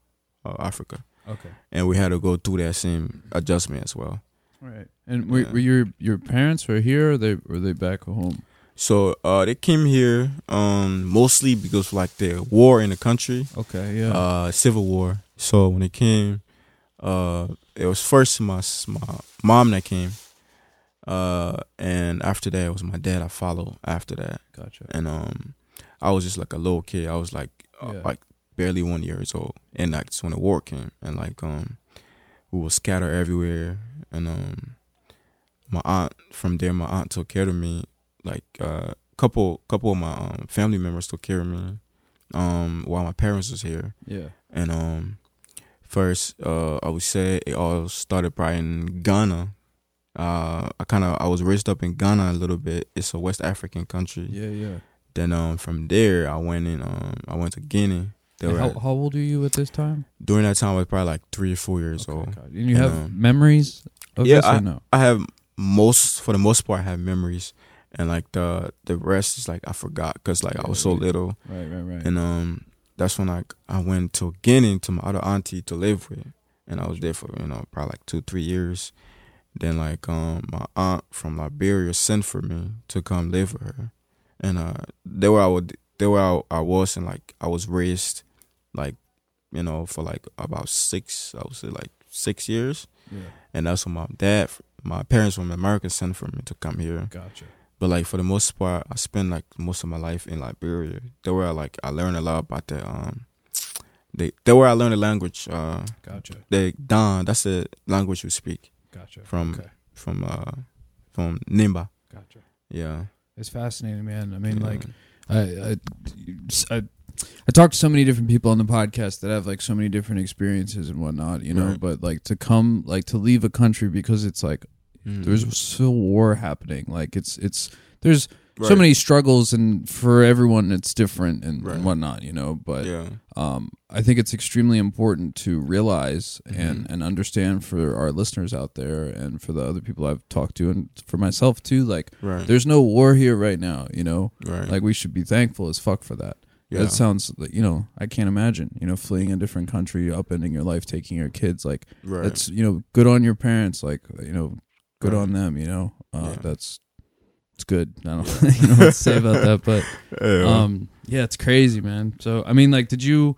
uh, Africa, Okay. and we had to go through that same adjustment as well. Right. And were, Yeah. were your your parents were here or they were they back home? So uh, they came here um mostly because of, like the war in the country, Okay, yeah. uh, civil war. So when they came, uh, it was first my my mom that came, uh, and after that it was my dad. I followed after that, gotcha. and um, I was just like a little kid. I was like uh, Yeah. like barely one years old, and that's when the war came, and like um, we were scattered everywhere, and um, my aunt from there, my aunt took care of me. Like uh, couple couple of my um, family members took care of me, um, while my parents was here. Yeah. And um, first, uh, I would say it all started probably in Ghana. Uh, I kind of I was raised up in Ghana a little bit. It's a West African country. Yeah, yeah. Then um, from there, I went in. Um, I went to Guinea. They And were how, at- how old were you at this time? during that time, I was probably like three or four years Okay, old. it. And you And, have um, memories of yeah, this or no? I have most, for the most part, I have memories, and like the the rest is like I forgot because like I was so Yeah, yeah. little. Right, right, right. And um, that's when I I went to Guinea to my other auntie to live with, and I was there for you know probably like two three years. Then like um, my aunt from Liberia sent for me to come live with her, and uh, they were I would they were I, I was and like I was raised, like, you know for like about six I would say like six years, yeah. and that's when my dad my parents from America sent for me to come here. Gotcha. But like for the most part, I spent like most of my life in Liberia. There where I like I learned a lot about the um, they there where I learned the language. Uh, Gotcha. the Dan, that's the language we speak Gotcha. From- okay. from uh from Nimba. Gotcha. Yeah. It's fascinating, man. I mean, Yeah. like, I, I, I, I talk to so many different people on the podcast that have like so many different experiences and whatnot, you know. Right. But like to come, like to leave a country because it's like Mm. there's civil war happening. Like it's it's there's so many struggles, and for everyone it's different and, Right. and whatnot, you know. But yeah. um, I think it's extremely important to realize and, Mhm. and understand for our listeners out there and for the other people I've talked to and for myself too. Like, Right. there's no war here right now, you know. right. Like we should be thankful as fuck for that. yeah. That sounds, like, you know, I can't imagine, you know, fleeing a different country, upending your life, taking your kids. Like right. that's, you know, good on your parents. Like, you know, good Right. on them. You know, uh, Yeah. that's it's good. I don't you know what to say about that, but yeah. um, yeah, it's crazy, man. So I mean, like, did you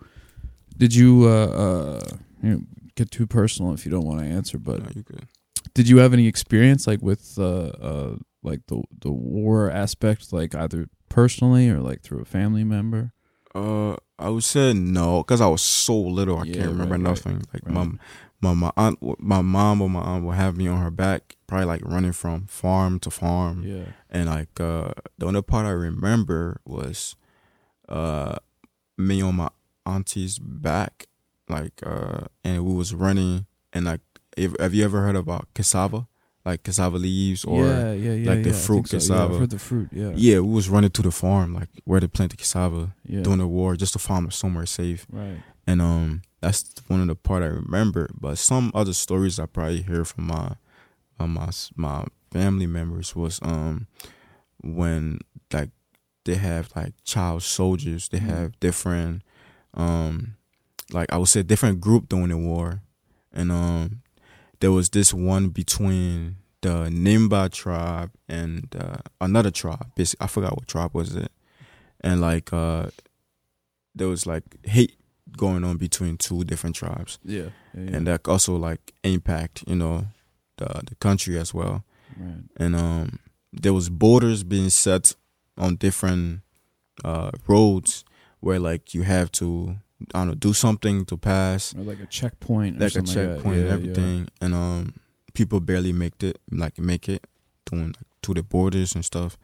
did you uh, uh you know get too personal if you don't want to answer, but No, did you have any experience like with uh uh like the the war aspect, like either personally or like through a family member? Uh, I would say no, cause I was so little. I Yeah, can't remember right, right, nothing. Like right. my my my aunt, my mom or my aunt would have me on her back, probably like running from farm to farm, Yeah, and like uh, the only part I remember was, uh, me on my auntie's back, like uh, and we was running, and like, if, have you ever heard about cassava, like cassava leaves or yeah, yeah, yeah, like the yeah, fruit so. Cassava. heard the fruit. Yeah, yeah, we was running to the farm, like where they plant the cassava yeah, during the war, just to find somewhere safe. right. And um, that's one of the part I remember. But some other stories I probably hear from my uh, my my family members was um when like they have like child soldiers. They Mhm. have different um like I would say different group during the war, and um there was this one between the Nimba tribe and uh, another tribe. Basically, I forgot what tribe was it, and like uh there was like hate going on between two different tribes, Yeah, yeah, yeah. and that also like impact you know the the country as well. right. And um there was borders being set on different uh roads where like you have to I don't know do something to pass Or like a checkpoint, or like a checkpoint and Yeah, yeah. everything, and um, people barely make it like make it doing like, to the borders and stuff.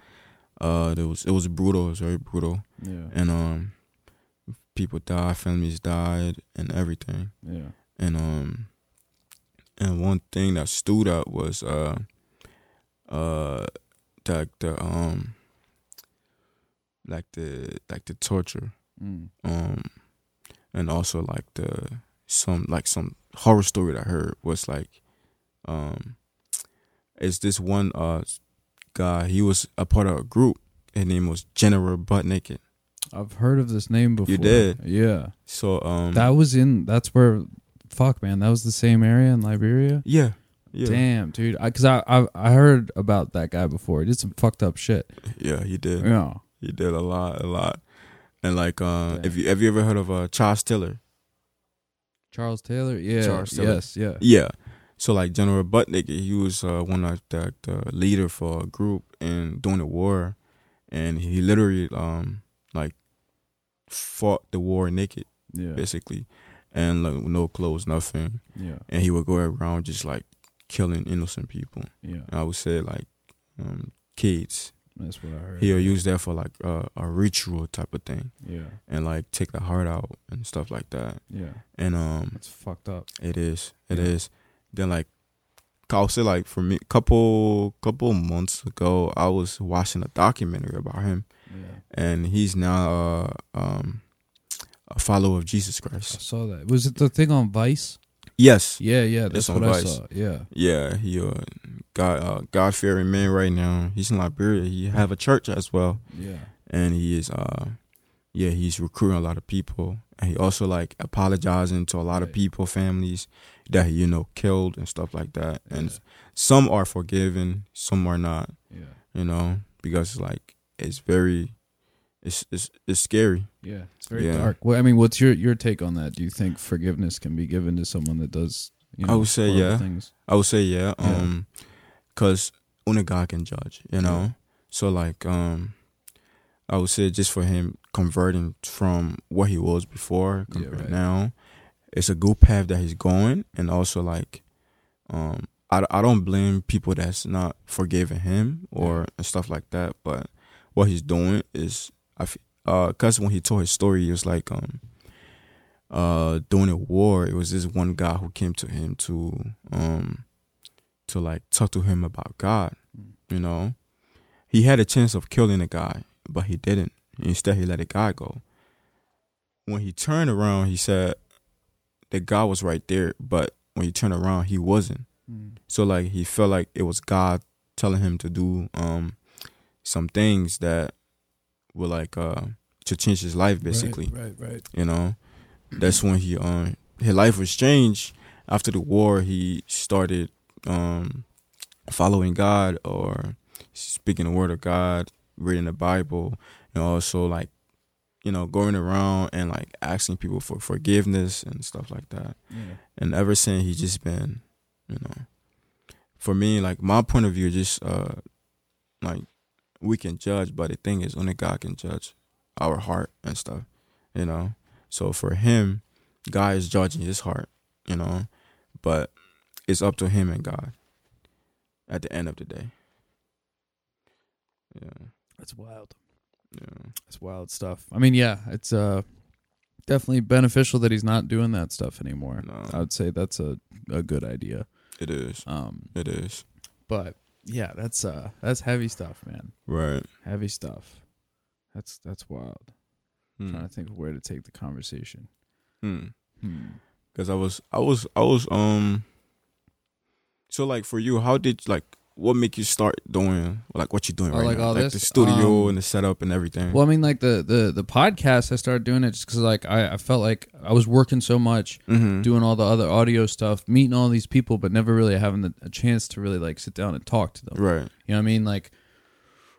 Uh, it was it was brutal. It was very brutal, Yeah, and um, people died, families died, and everything. yeah, And um, and one thing that stood out was uh uh like the um like the like the torture Mm. um and also like the some like some horror story that I heard was like um it's this one uh guy he was a part of a group his name was General Butt Naked I've heard of this name before. You did? Yeah. so um That was in. That's where. Fuck, man. That was the same area in Liberia. yeah yeah Damn, dude. Cause I, I I heard about that guy before. He did some fucked up shit. yeah he did Yeah. he did a lot a lot and like uh Damn. if you have you ever heard of uh Charles Tiller Charles Taylor. Yeah. Charles Taylor. Yes. Yeah. Yeah. So like General Butt Naked, he was uh, one of the, the leader for a group and during the war, and he literally um like fought the war naked Yeah. basically, and like, no clothes, nothing, Yeah. and he would go around just like killing innocent people. Yeah. And I would say like um kids. That's what I heard. He'll use that for like uh, a ritual type of thing, Yeah. and like take the heart out and stuff like that. Yeah. And um That's fucked up. It is. It Yeah. is. Then like I'll say like for me couple couple months ago I was watching a documentary about him Yeah. and he's now uh, um a follower of Jesus Christ. I saw that. Was it the thing on Vice? Yes. Yeah. Yeah. That's what I saw. Yeah. Yeah, he uh God uh God fearing man right now. He's in Liberia. He have a church as well. Yeah. And he is uh yeah, he's recruiting a lot of people. And he also like apologizing to a lot of people, families that he, you know, killed and stuff like that. And Yeah. some are forgiven, some are not, Yeah. you know, because like it's very it's it's it's scary. Yeah, it's very Yeah. dark. Well, I mean, what's your your take on that? Do you think forgiveness can be given to someone that does? You I would say yeah. Things? I would say yeah, Yeah. um cuz only God can judge, you know. Yeah. So like um I would say just for him converting from what he was before right. now, it's a good path that he's going and also like um I, I don't blame people that's not forgiving him or stuff like that, but what he's doing is Uh cuz when he told his story, it was like um uh during the war, it was this one guy who came to him to um to like talk to him about God, you know. He had a chance of killing a guy, but he didn't. Instead, he let a guy go. When he turned around, he said the guy was right there, but when he turned around, he wasn't. Mm. So like he felt like it was God telling him to do um some things that were like uh to change his life basically. Right, right, right. You know. That's when he um his life was changed. After the war he started um following God or speaking the word of God, reading the Bible, and also like you know, going around and like asking people for forgiveness and stuff like that Yeah. and ever since he just been you know for me like my point of view just uh like we can judge but the thing is only god can judge our heart and stuff you know so for him god is judging his heart you know but it's up to him and god at the end of the day yeah That's wild. yeah That's wild stuff. I mean, yeah, it's uh definitely beneficial that he's not doing that stuff anymore. No. I would say that's a a good idea. it is Um, it is but yeah, that's uh that's heavy stuff, man. right Heavy stuff. That's that's wild. hmm. Trying to think of where to take the conversation. Hmm. Hmm. Cause I was, I was, I was, um. So like for you, how did like what make you start doing like what you're doing Oh, right like now, all like this? the studio Um, and the setup and everything? Well, I mean, like the the the podcast, I started doing it just because like I, I felt like I was working so much, mm-hmm. doing all the other audio stuff, meeting all these people, but never really having the, a chance to really like sit down and talk to them. right, You know what I mean? Like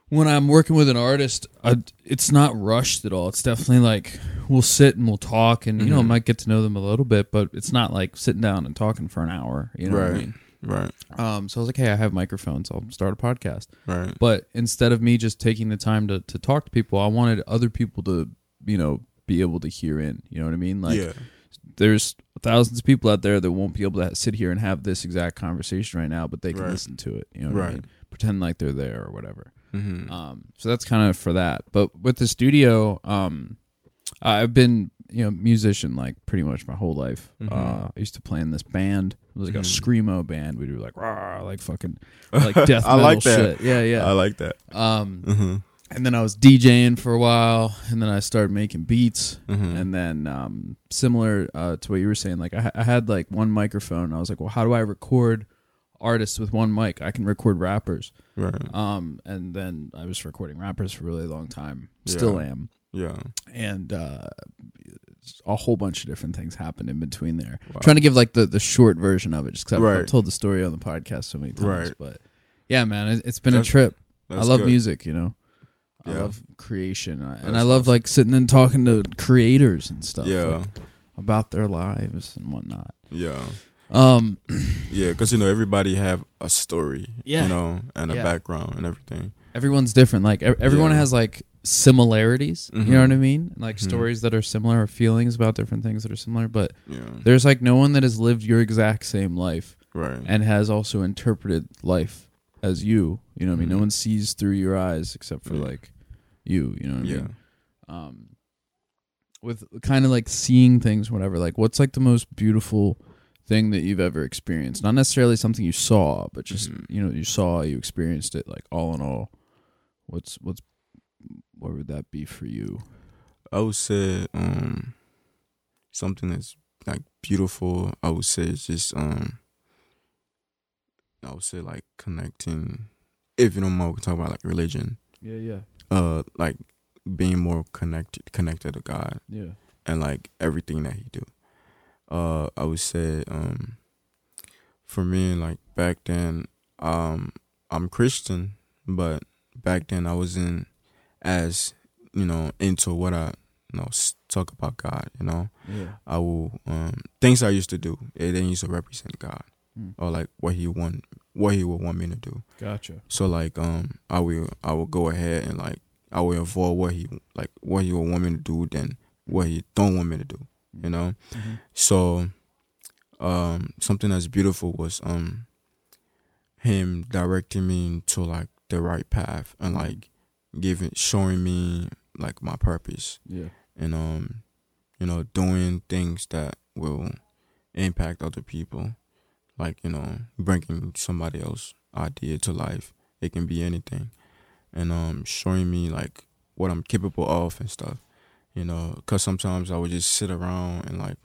when I'm working with an artist, I, it's not rushed at all. It's definitely like we'll sit and we'll talk, and you know, I might get to know them a little bit, but it's not like sitting down and talking for an hour. You know what I mean? Right, Um, so I was like, hey, I have microphones. I'll start a podcast. right, But instead of me just taking the time to, to talk to people, I wanted other people to, you know, be able to hear in. You know what I mean? Like, yeah, there's thousands of people out there that won't be able to sit here and have this exact conversation right now, but they can Right. listen to it. You know what I Right. mean? Pretend like they're there or whatever. mm-hmm. Um, so that's kind of for that. But with the studio, um, I've been you know musician like pretty much my whole life. Mhm. Uh, I used to play in this band. It was like a Mhm. screamo band. We do like rah, like fucking like death I metal like that. shit. Yeah, yeah. I like that. um, hmm and then I was DJing for a while, and then I started making beats. hmm And then, um, similar uh, to what you were saying, like I, ha- I had like one microphone. I was like, well, how do I record artists with one mic? I can record rappers. Right. Um, and then I was recording rappers for a really long time. Still Yeah. am. Yeah. And uh, a whole bunch of different things happened in between there. Wow. Trying to give like the, the short version of it, just because I've, I've told the story on the podcast so many times. Right. But yeah, man, it, it's been That's- a trip. I love good. music, you know. I love creation, I- and I love awesome. like sitting and talking to creators and stuff. Yeah. like, about their lives and whatnot. Yeah. Um, Yeah. Because you know everybody have a story. Yeah. You know, and a Yeah. background and everything. everyone's different. Like ev- everyone Yeah. has like similarities. You know what I mean? Like Mhm. stories that are similar, or feelings about different things that are similar. But Yeah. there's like no one that has lived your exact same life Right. and has also interpreted life as you. You know what I mean? No Mhm. one sees through your eyes except for Yeah. like you. You know what I mean? um with kind of like seeing things whatever like what's like the most beautiful thing that you've ever experienced not necessarily something you saw but just Mhm. you know you saw you experienced it like all in all what's what's what would that be for you I would say um something that's like beautiful. I would say it's just um I would say like connecting. If you don't mind, we can talk about like religion. yeah yeah Uh, like being more connected, connected to God yeah and like everything that He do. Uh, I would say um for me like back then um I'm Christian, but back then I wasn't as you know into what I you know talk about God. You know. yeah I will um things I used to do. It didn't used to represent God Mm. or like what He want, what He would want me to do. gotcha So like um I will I will go ahead and like I will avoid what He like what He would want me to do than what He don't want me to do. You know. Mhm. So um something that's beautiful was um Him directing me to like the right path and like giving showing me like my purpose. Yeah. And um you know doing things that will impact other people. Like you know bringing somebody else idea to life. It can be anything. And um showing me like what i'm capable of and stuff. You know because sometimes i would just sit around and like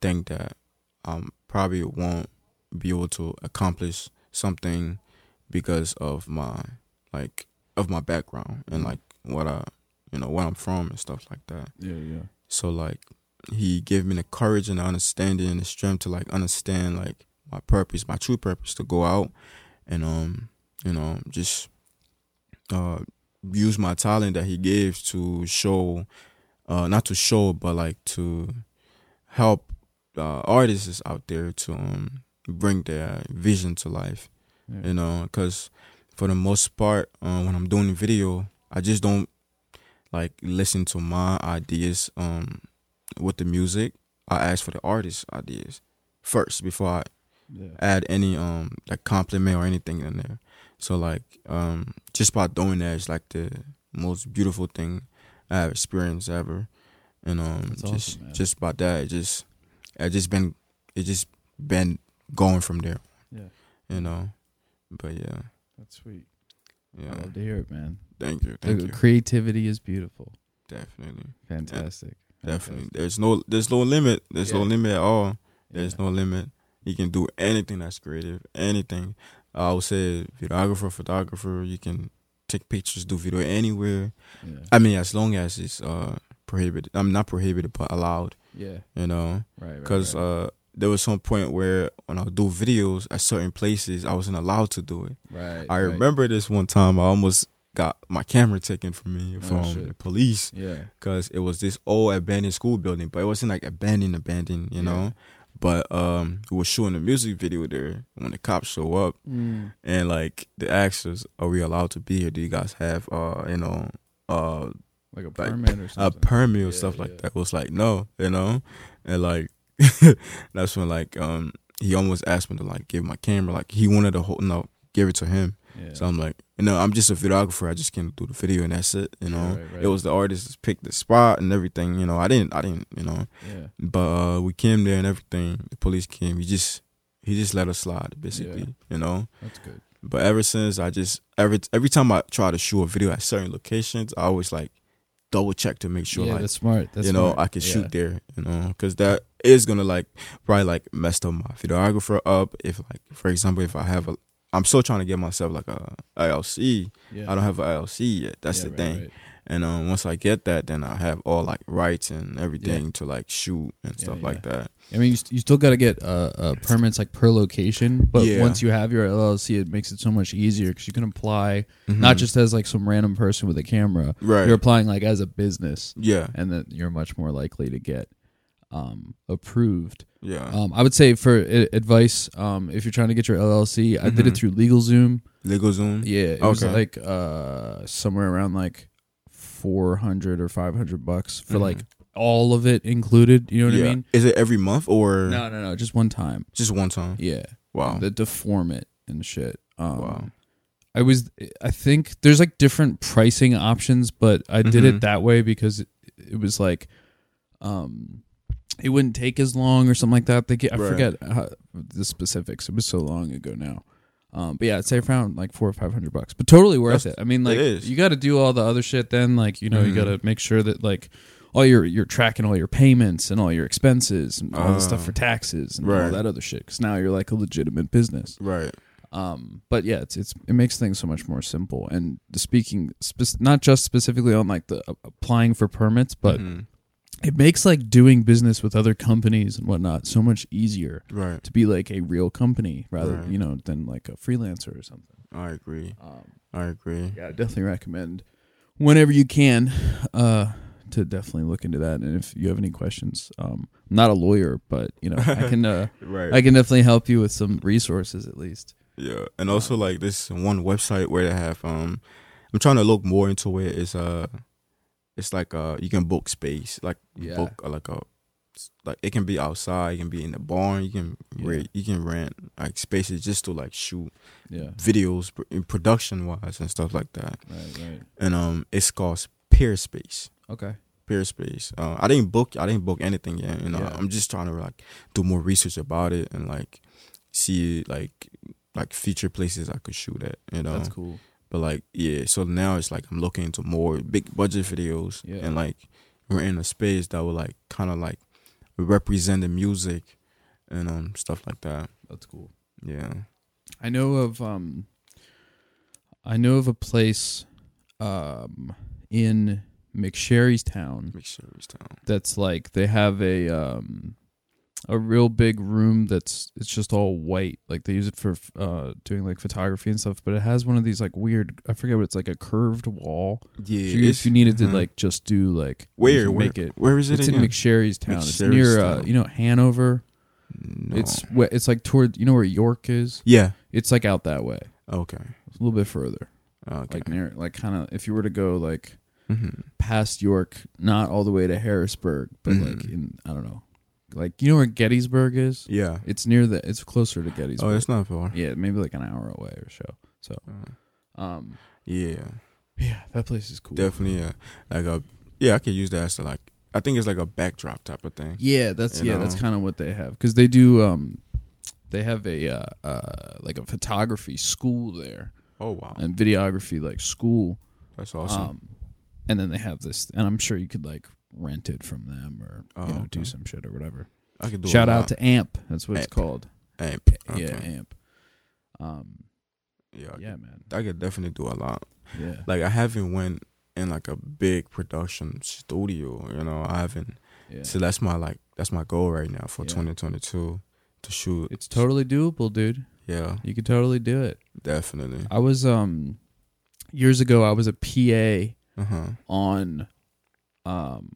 think that um probably won't be able to accomplish something because of my like of my background and like what i you know where i'm from and stuff like that. Yeah yeah. So like he gave me the courage and the understanding and the strength to like understand like my purpose, my true purpose to go out and um, you know, just uh use my talent that he gave to show uh not to show but like to help uh artists out there to um bring their vision to life yeah. you know because for the most part um, when i'm doing the video i just don't like listen to my ideas um with the music. I ask for the artist's ideas first before i yeah. add any um like compliment or anything in there. So like um just by doing that it's like the most beautiful thing i have experienced ever. And um That's just awesome, just by that it just it just been it just been going from there. Yeah. You know? But yeah that's sweet yeah i love to hear it man Thank you. Thank the you. creativity is beautiful Definitely. fantastic Definitely. There's no there's no limit. There's no limit at all. Yeah. There's no limit. You can do anything that's creative. Anything. I would say videographer, photographer, you can take pictures, do video anywhere. yeah I mean as long as it's uh prohibited. I'm not prohibited but allowed, yeah you know. right right, Cuz right. uh there was some point where when I would do videos at certain places, I wasn't allowed to do it. right I right. remember this one time I almost got my camera taken from me Oh, from shit. the police yeah because it was this old abandoned school building, but it wasn't like abandoned, abandoned, you know. But um, we were shooting a music video there when the cops show up, Mm. and like the actors, are we allowed to be here? Do you guys have uh, you know, uh, like a like, permit or something? a permit or Yeah, stuff like yeah. that? It was like no, you know, and like that's when like um he almost asked me to like give my camera, like he wanted to hold no, give it to him, Yeah. So I'm like, you know, I'm just a videographer. I just can do the video and that's it. You know, right, right. it was the artist that picked the spot and everything. You know, I didn't, I didn't, you know, yeah. but uh, we came there and everything. The police came. He just, he just let us slide, basically. You know. That's good. But ever since I just every every time I try to shoot a video at certain locations, I always like double check to make sure yeah, like that's smart. That's you know smart. I can Yeah. shoot there. You know, because that is gonna like probably like messed up my videographer up. If like for example, if I have a I'm still trying to get myself like a LLC. Yeah. I don't have an LLC yet. That's the right, thing. right. And um, once I get that, then I have all like rights and everything to like shoot and Yeah, stuff yeah. like that. I mean, you, st- you still got to get uh, uh, permits like per location, but Yeah. once you have your LLC, it makes it so much easier because you can apply Mhm. not just as like some random person with a camera. right. You're applying like as a business, yeah, and then you're much more likely to get um, approved. yeah. Um, I would say for I- advice, um, if you're trying to get your LLC, I did it Mhm. through LegalZoom. Legal Zoom. Yeah, it was Okay. like uh, somewhere around like four hundred or five hundred bucks for Mhm. like all of it included. You know what yeah. I mean? Is it every month or No, no, no, just one time. just one time? Yeah, Wow. the deform it and shit. Um, Wow. I was, I think there's like different pricing options, but I did Mhm. it that way because it, it was like, um, it wouldn't take as long or something like that. They get, I Right. forget how, the specifics. It was so long ago now. Um, but yeah, I'd say around like four or five hundred bucks, but totally worth That's- it. I mean, like you got to do all the other shit. Then, like you know, you Mhm. got to make sure that like all your you're tracking all your payments and all your expenses and all the stuff Ah. for taxes and all that other shit. Because now you're like a legitimate business. Right. Um, but yeah, it's it's it makes things so much more simple. And speaking, spec- not just specifically on like the uh, applying for permits, but Mhm. It makes like doing business with other companies and whatnot so much easier right. to be like a real company rather Right. you know than like a freelancer or something. I agree. Um, I agree. yeah, I definitely recommend whenever you can uh, to definitely look into that. And if you have any questions, um, I'm not a lawyer, but you know I can uh, Right. I can definitely help you with some resources at least. yeah. And also like this one website where they have um I'm trying to look more into it. It's uh it's like uh you can book space. Like Yeah. book uh, like a like it can be outside, it can be in the barn, you can Yeah. rent you can rent like spaces just to like shoot Yeah, videos pr- in production wise and stuff like that. right, right. And um it's called Peerspace. Okay. Peerspace. Uh, I didn't book. I didn't book anything yet. You know, Yeah. I'm just trying to like do more research about it and like see like like future places I could shoot at. You know, That's cool. But like yeah. So now it's like I'm looking into more big budget videos Yeah. and like we're in a space that will like kind of like represent the music and um stuff like that. That's cool. Yeah. I know of um I know of a place um in McSherrystown it's down. that's like they have a um a real big room that's it's just all white like they use it for uh doing like photography and stuff but it has one of these like weird i forget what it's like a curved wall Yeah. so you, if you needed to mhm. like just do like where where make it where is it it's in? McSherrystown it's McSherry's near uh, you know Hanover no. it's it's like toward you know where York is yeah. it's like out that way Okay. it's a little bit further Okay. like near like kind of if you were to go like hmm past York, not all the way to Harrisburg, but Mhm. like in I don't know, like you know where Gettysburg is. Yeah. It's near the. It's closer to Gettysburg. Oh, it's not far. yeah, maybe like an hour away or so. So, Uh, um, yeah, yeah, that place is cool. definitely. Yeah, like a yeah, I could use that as a, like I think it's like a backdrop type of thing. Yeah, that's yeah, that's kind of what they have because they do. Um, they have a uh, uh like a photography school there Oh wow, and videography like school. that's awesome. Um, and then they have this, and I'm sure you could like rent it from them or Oh, you know do some shit or whatever. I could do. Shout out to AMP. That's what it's called. Amp. Okay. Yeah, AMP. Um, yeah, I yeah, man. I could definitely do a lot. Yeah, Like I haven't went in like a big production studio. You know, I haven't. yeah. So that's my like that's my goal right now for Yeah. 2022 to shoot. It's totally doable, dude. Yeah, You could totally do it. definitely. I was um years ago. I was a PA Uh huh. on um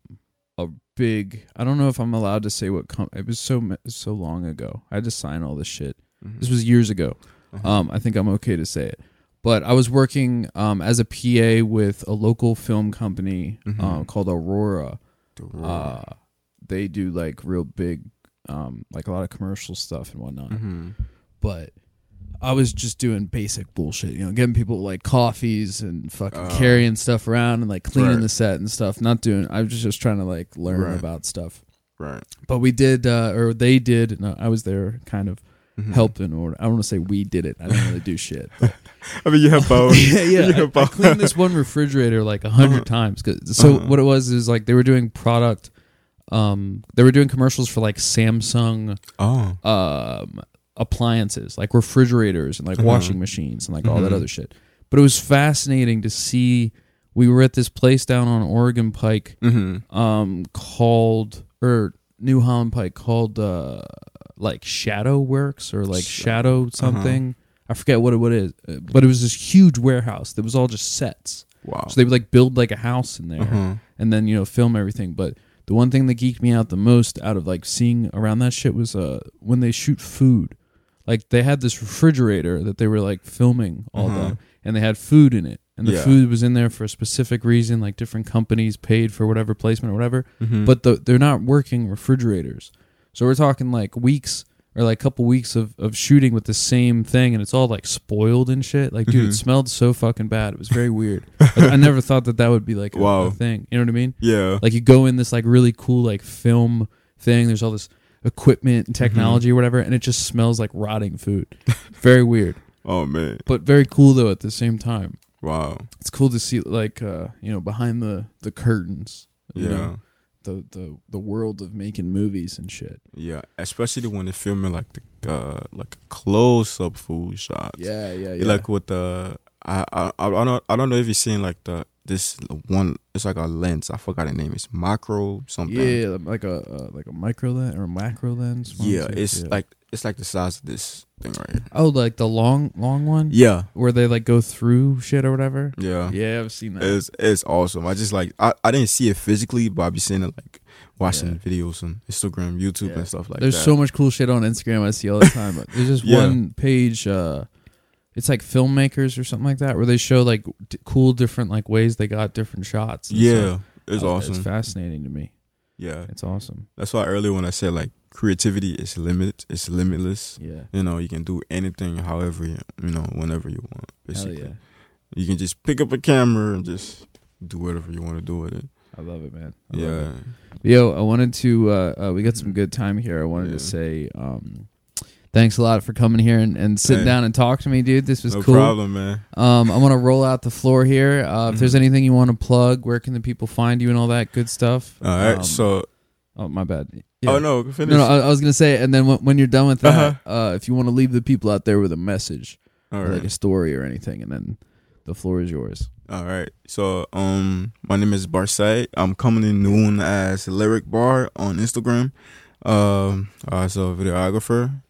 a big. I don't know if I'm allowed to say what. Com- it was so so long ago. I had to sign all this shit. This was years ago. Uh-huh. Um, I think I'm okay to say it. But I was working um, as a PA with a local film company uh, Mhm. called Aurora. The Uh, they do like real big, um, like a lot of commercial stuff and whatnot. Mhm. But I was just doing basic bullshit, you know, getting people like coffees and fucking Oh. carrying stuff around and like cleaning Right. the set and stuff. Not doing. I was just trying to like learn Right. about stuff. Right. But we did, uh, or they did. No, I was there, kind of Mhm. helping, or I want to say we did it. I didn't really do shit. but- I mean, you have both. yeah, yeah. You have I both. cleaned this one refrigerator like a 100 Uh-huh. times. 'cause- so Uh-huh. what it was is like they were doing product. Um, they were doing commercials for like Samsung Oh. um appliances, like refrigerators and like Uh-huh. washing machines and like all that Mhm. other shit. But it was fascinating to see. We were at this place down on Oregon Pike, Mm-hmm. um, called or New Holland Pike called uh like Shadow Works or like Sh- Shadow uh-huh. something. I forget what it what it is, but it was this huge warehouse that was all just sets. Wow. So they would like build like a house in there Uh-huh. and then you know film everything. But the one thing that geeked me out the most out of like seeing around that shit was uh when they shoot food. Like they had this refrigerator that they were like filming all Uh-huh. that, and they had food in it, and the Yeah. food was in there for a specific reason. Like different companies paid for whatever placement or whatever, Mhm. but the, they're not working refrigerators. So we're talking like weeks or like couple weeks of, of shooting with the same thing, and it's all like spoiled and shit. Like, dude, it Mhm. smelled so fucking bad. It was very weird. Like, I never thought that that would be like a, Wow. a thing. You know what I mean? yeah. Like you go in this like really cool like film thing. There's all this equipment and technology or whatever, and it just smells like rotting food. very weird, oh man. but very cool though at the same time. Wow. It's cool to see like uh, you know behind the the curtains. You Yeah. know, the the the world of making movies and shit. Yeah. Especially when they're filming like the uh like close up food shots. Yeah, yeah, yeah. Like with the I I I don't I don't know if you've seen like the this one it's like a lens I forgot the name it's macro something yeah, like a uh, like a micro lens or a macro lens. yeah it's yeah. like it's like the size of this thing right here oh, like the long long one yeah where they like go through shit or whatever. yeah Yeah, I've seen that. it's it's awesome I just like I, I didn't see it physically but I be seeing it like watching Yeah. videos on Instagram YouTube Yeah. and stuff like There's that There's so much cool shit on Instagram I see all the time. But there's just one page. uh It's like filmmakers or something like that, where they show like d- cool different like ways they got different shots. and yeah stuff. it's Oh, awesome It's fascinating to me. yeah It's awesome. that's why earlier when I said like creativity is limited it's limitless Yeah. you know you can do anything however you, you know whenever you want Hell basically yeah. you can just pick up a camera and just do whatever you want to do with it I love it, man. I yeah it. Yo, I wanted to. Uh, uh, we got some good time here. I wanted to say, um, thanks a lot for coming here and, and sitting Hey. down and talking to me, dude. This was no cool. problem man Um, I want to roll out the floor here. Uh, If there's Mhm. anything you want to plug, where can the people find you and all that good stuff? all right Um, so oh my bad. Yeah. oh no finish No, no, I, I was gonna say, and then when, when you're done with that, Uh-huh. uh, if you want to leave the people out there with a message, all or like a story or anything, and then the floor is yours. all right so um my name is Barsai I'm commonly known as Lyric Bar on Instagram um as a videographer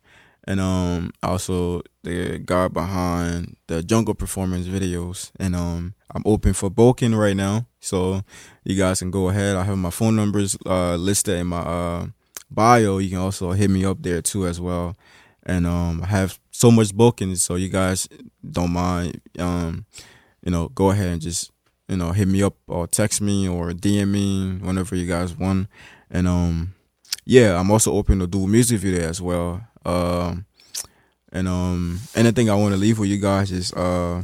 and um also the guy behind the jungle performance videos. And um i'm open for booking right now. So you guys can go ahead. I have my phone numbers uh listed in my uh bio. You can also hit me up there too as well. And um i have so much booking so you guys don't mind um you know go ahead and just you know hit me up or text me or dm me whenever you guys want. And um yeah i'm also open to do music video as well um and um anything I want to leave with you guys is uh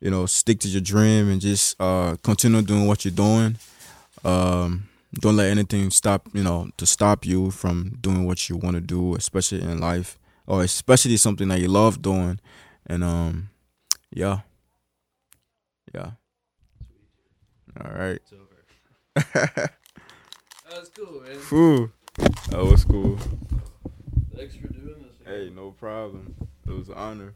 you know stick to your dream and just uh continue doing what you're doing. Um don't let anything stop, you know, to stop you from doing what you want to do, especially in life or especially something that you love doing. And um yeah. Yeah. All right. It's over. that was cool, man. Whew. That was cool. Thanks for doing this. Hey, no problem. It was an honor.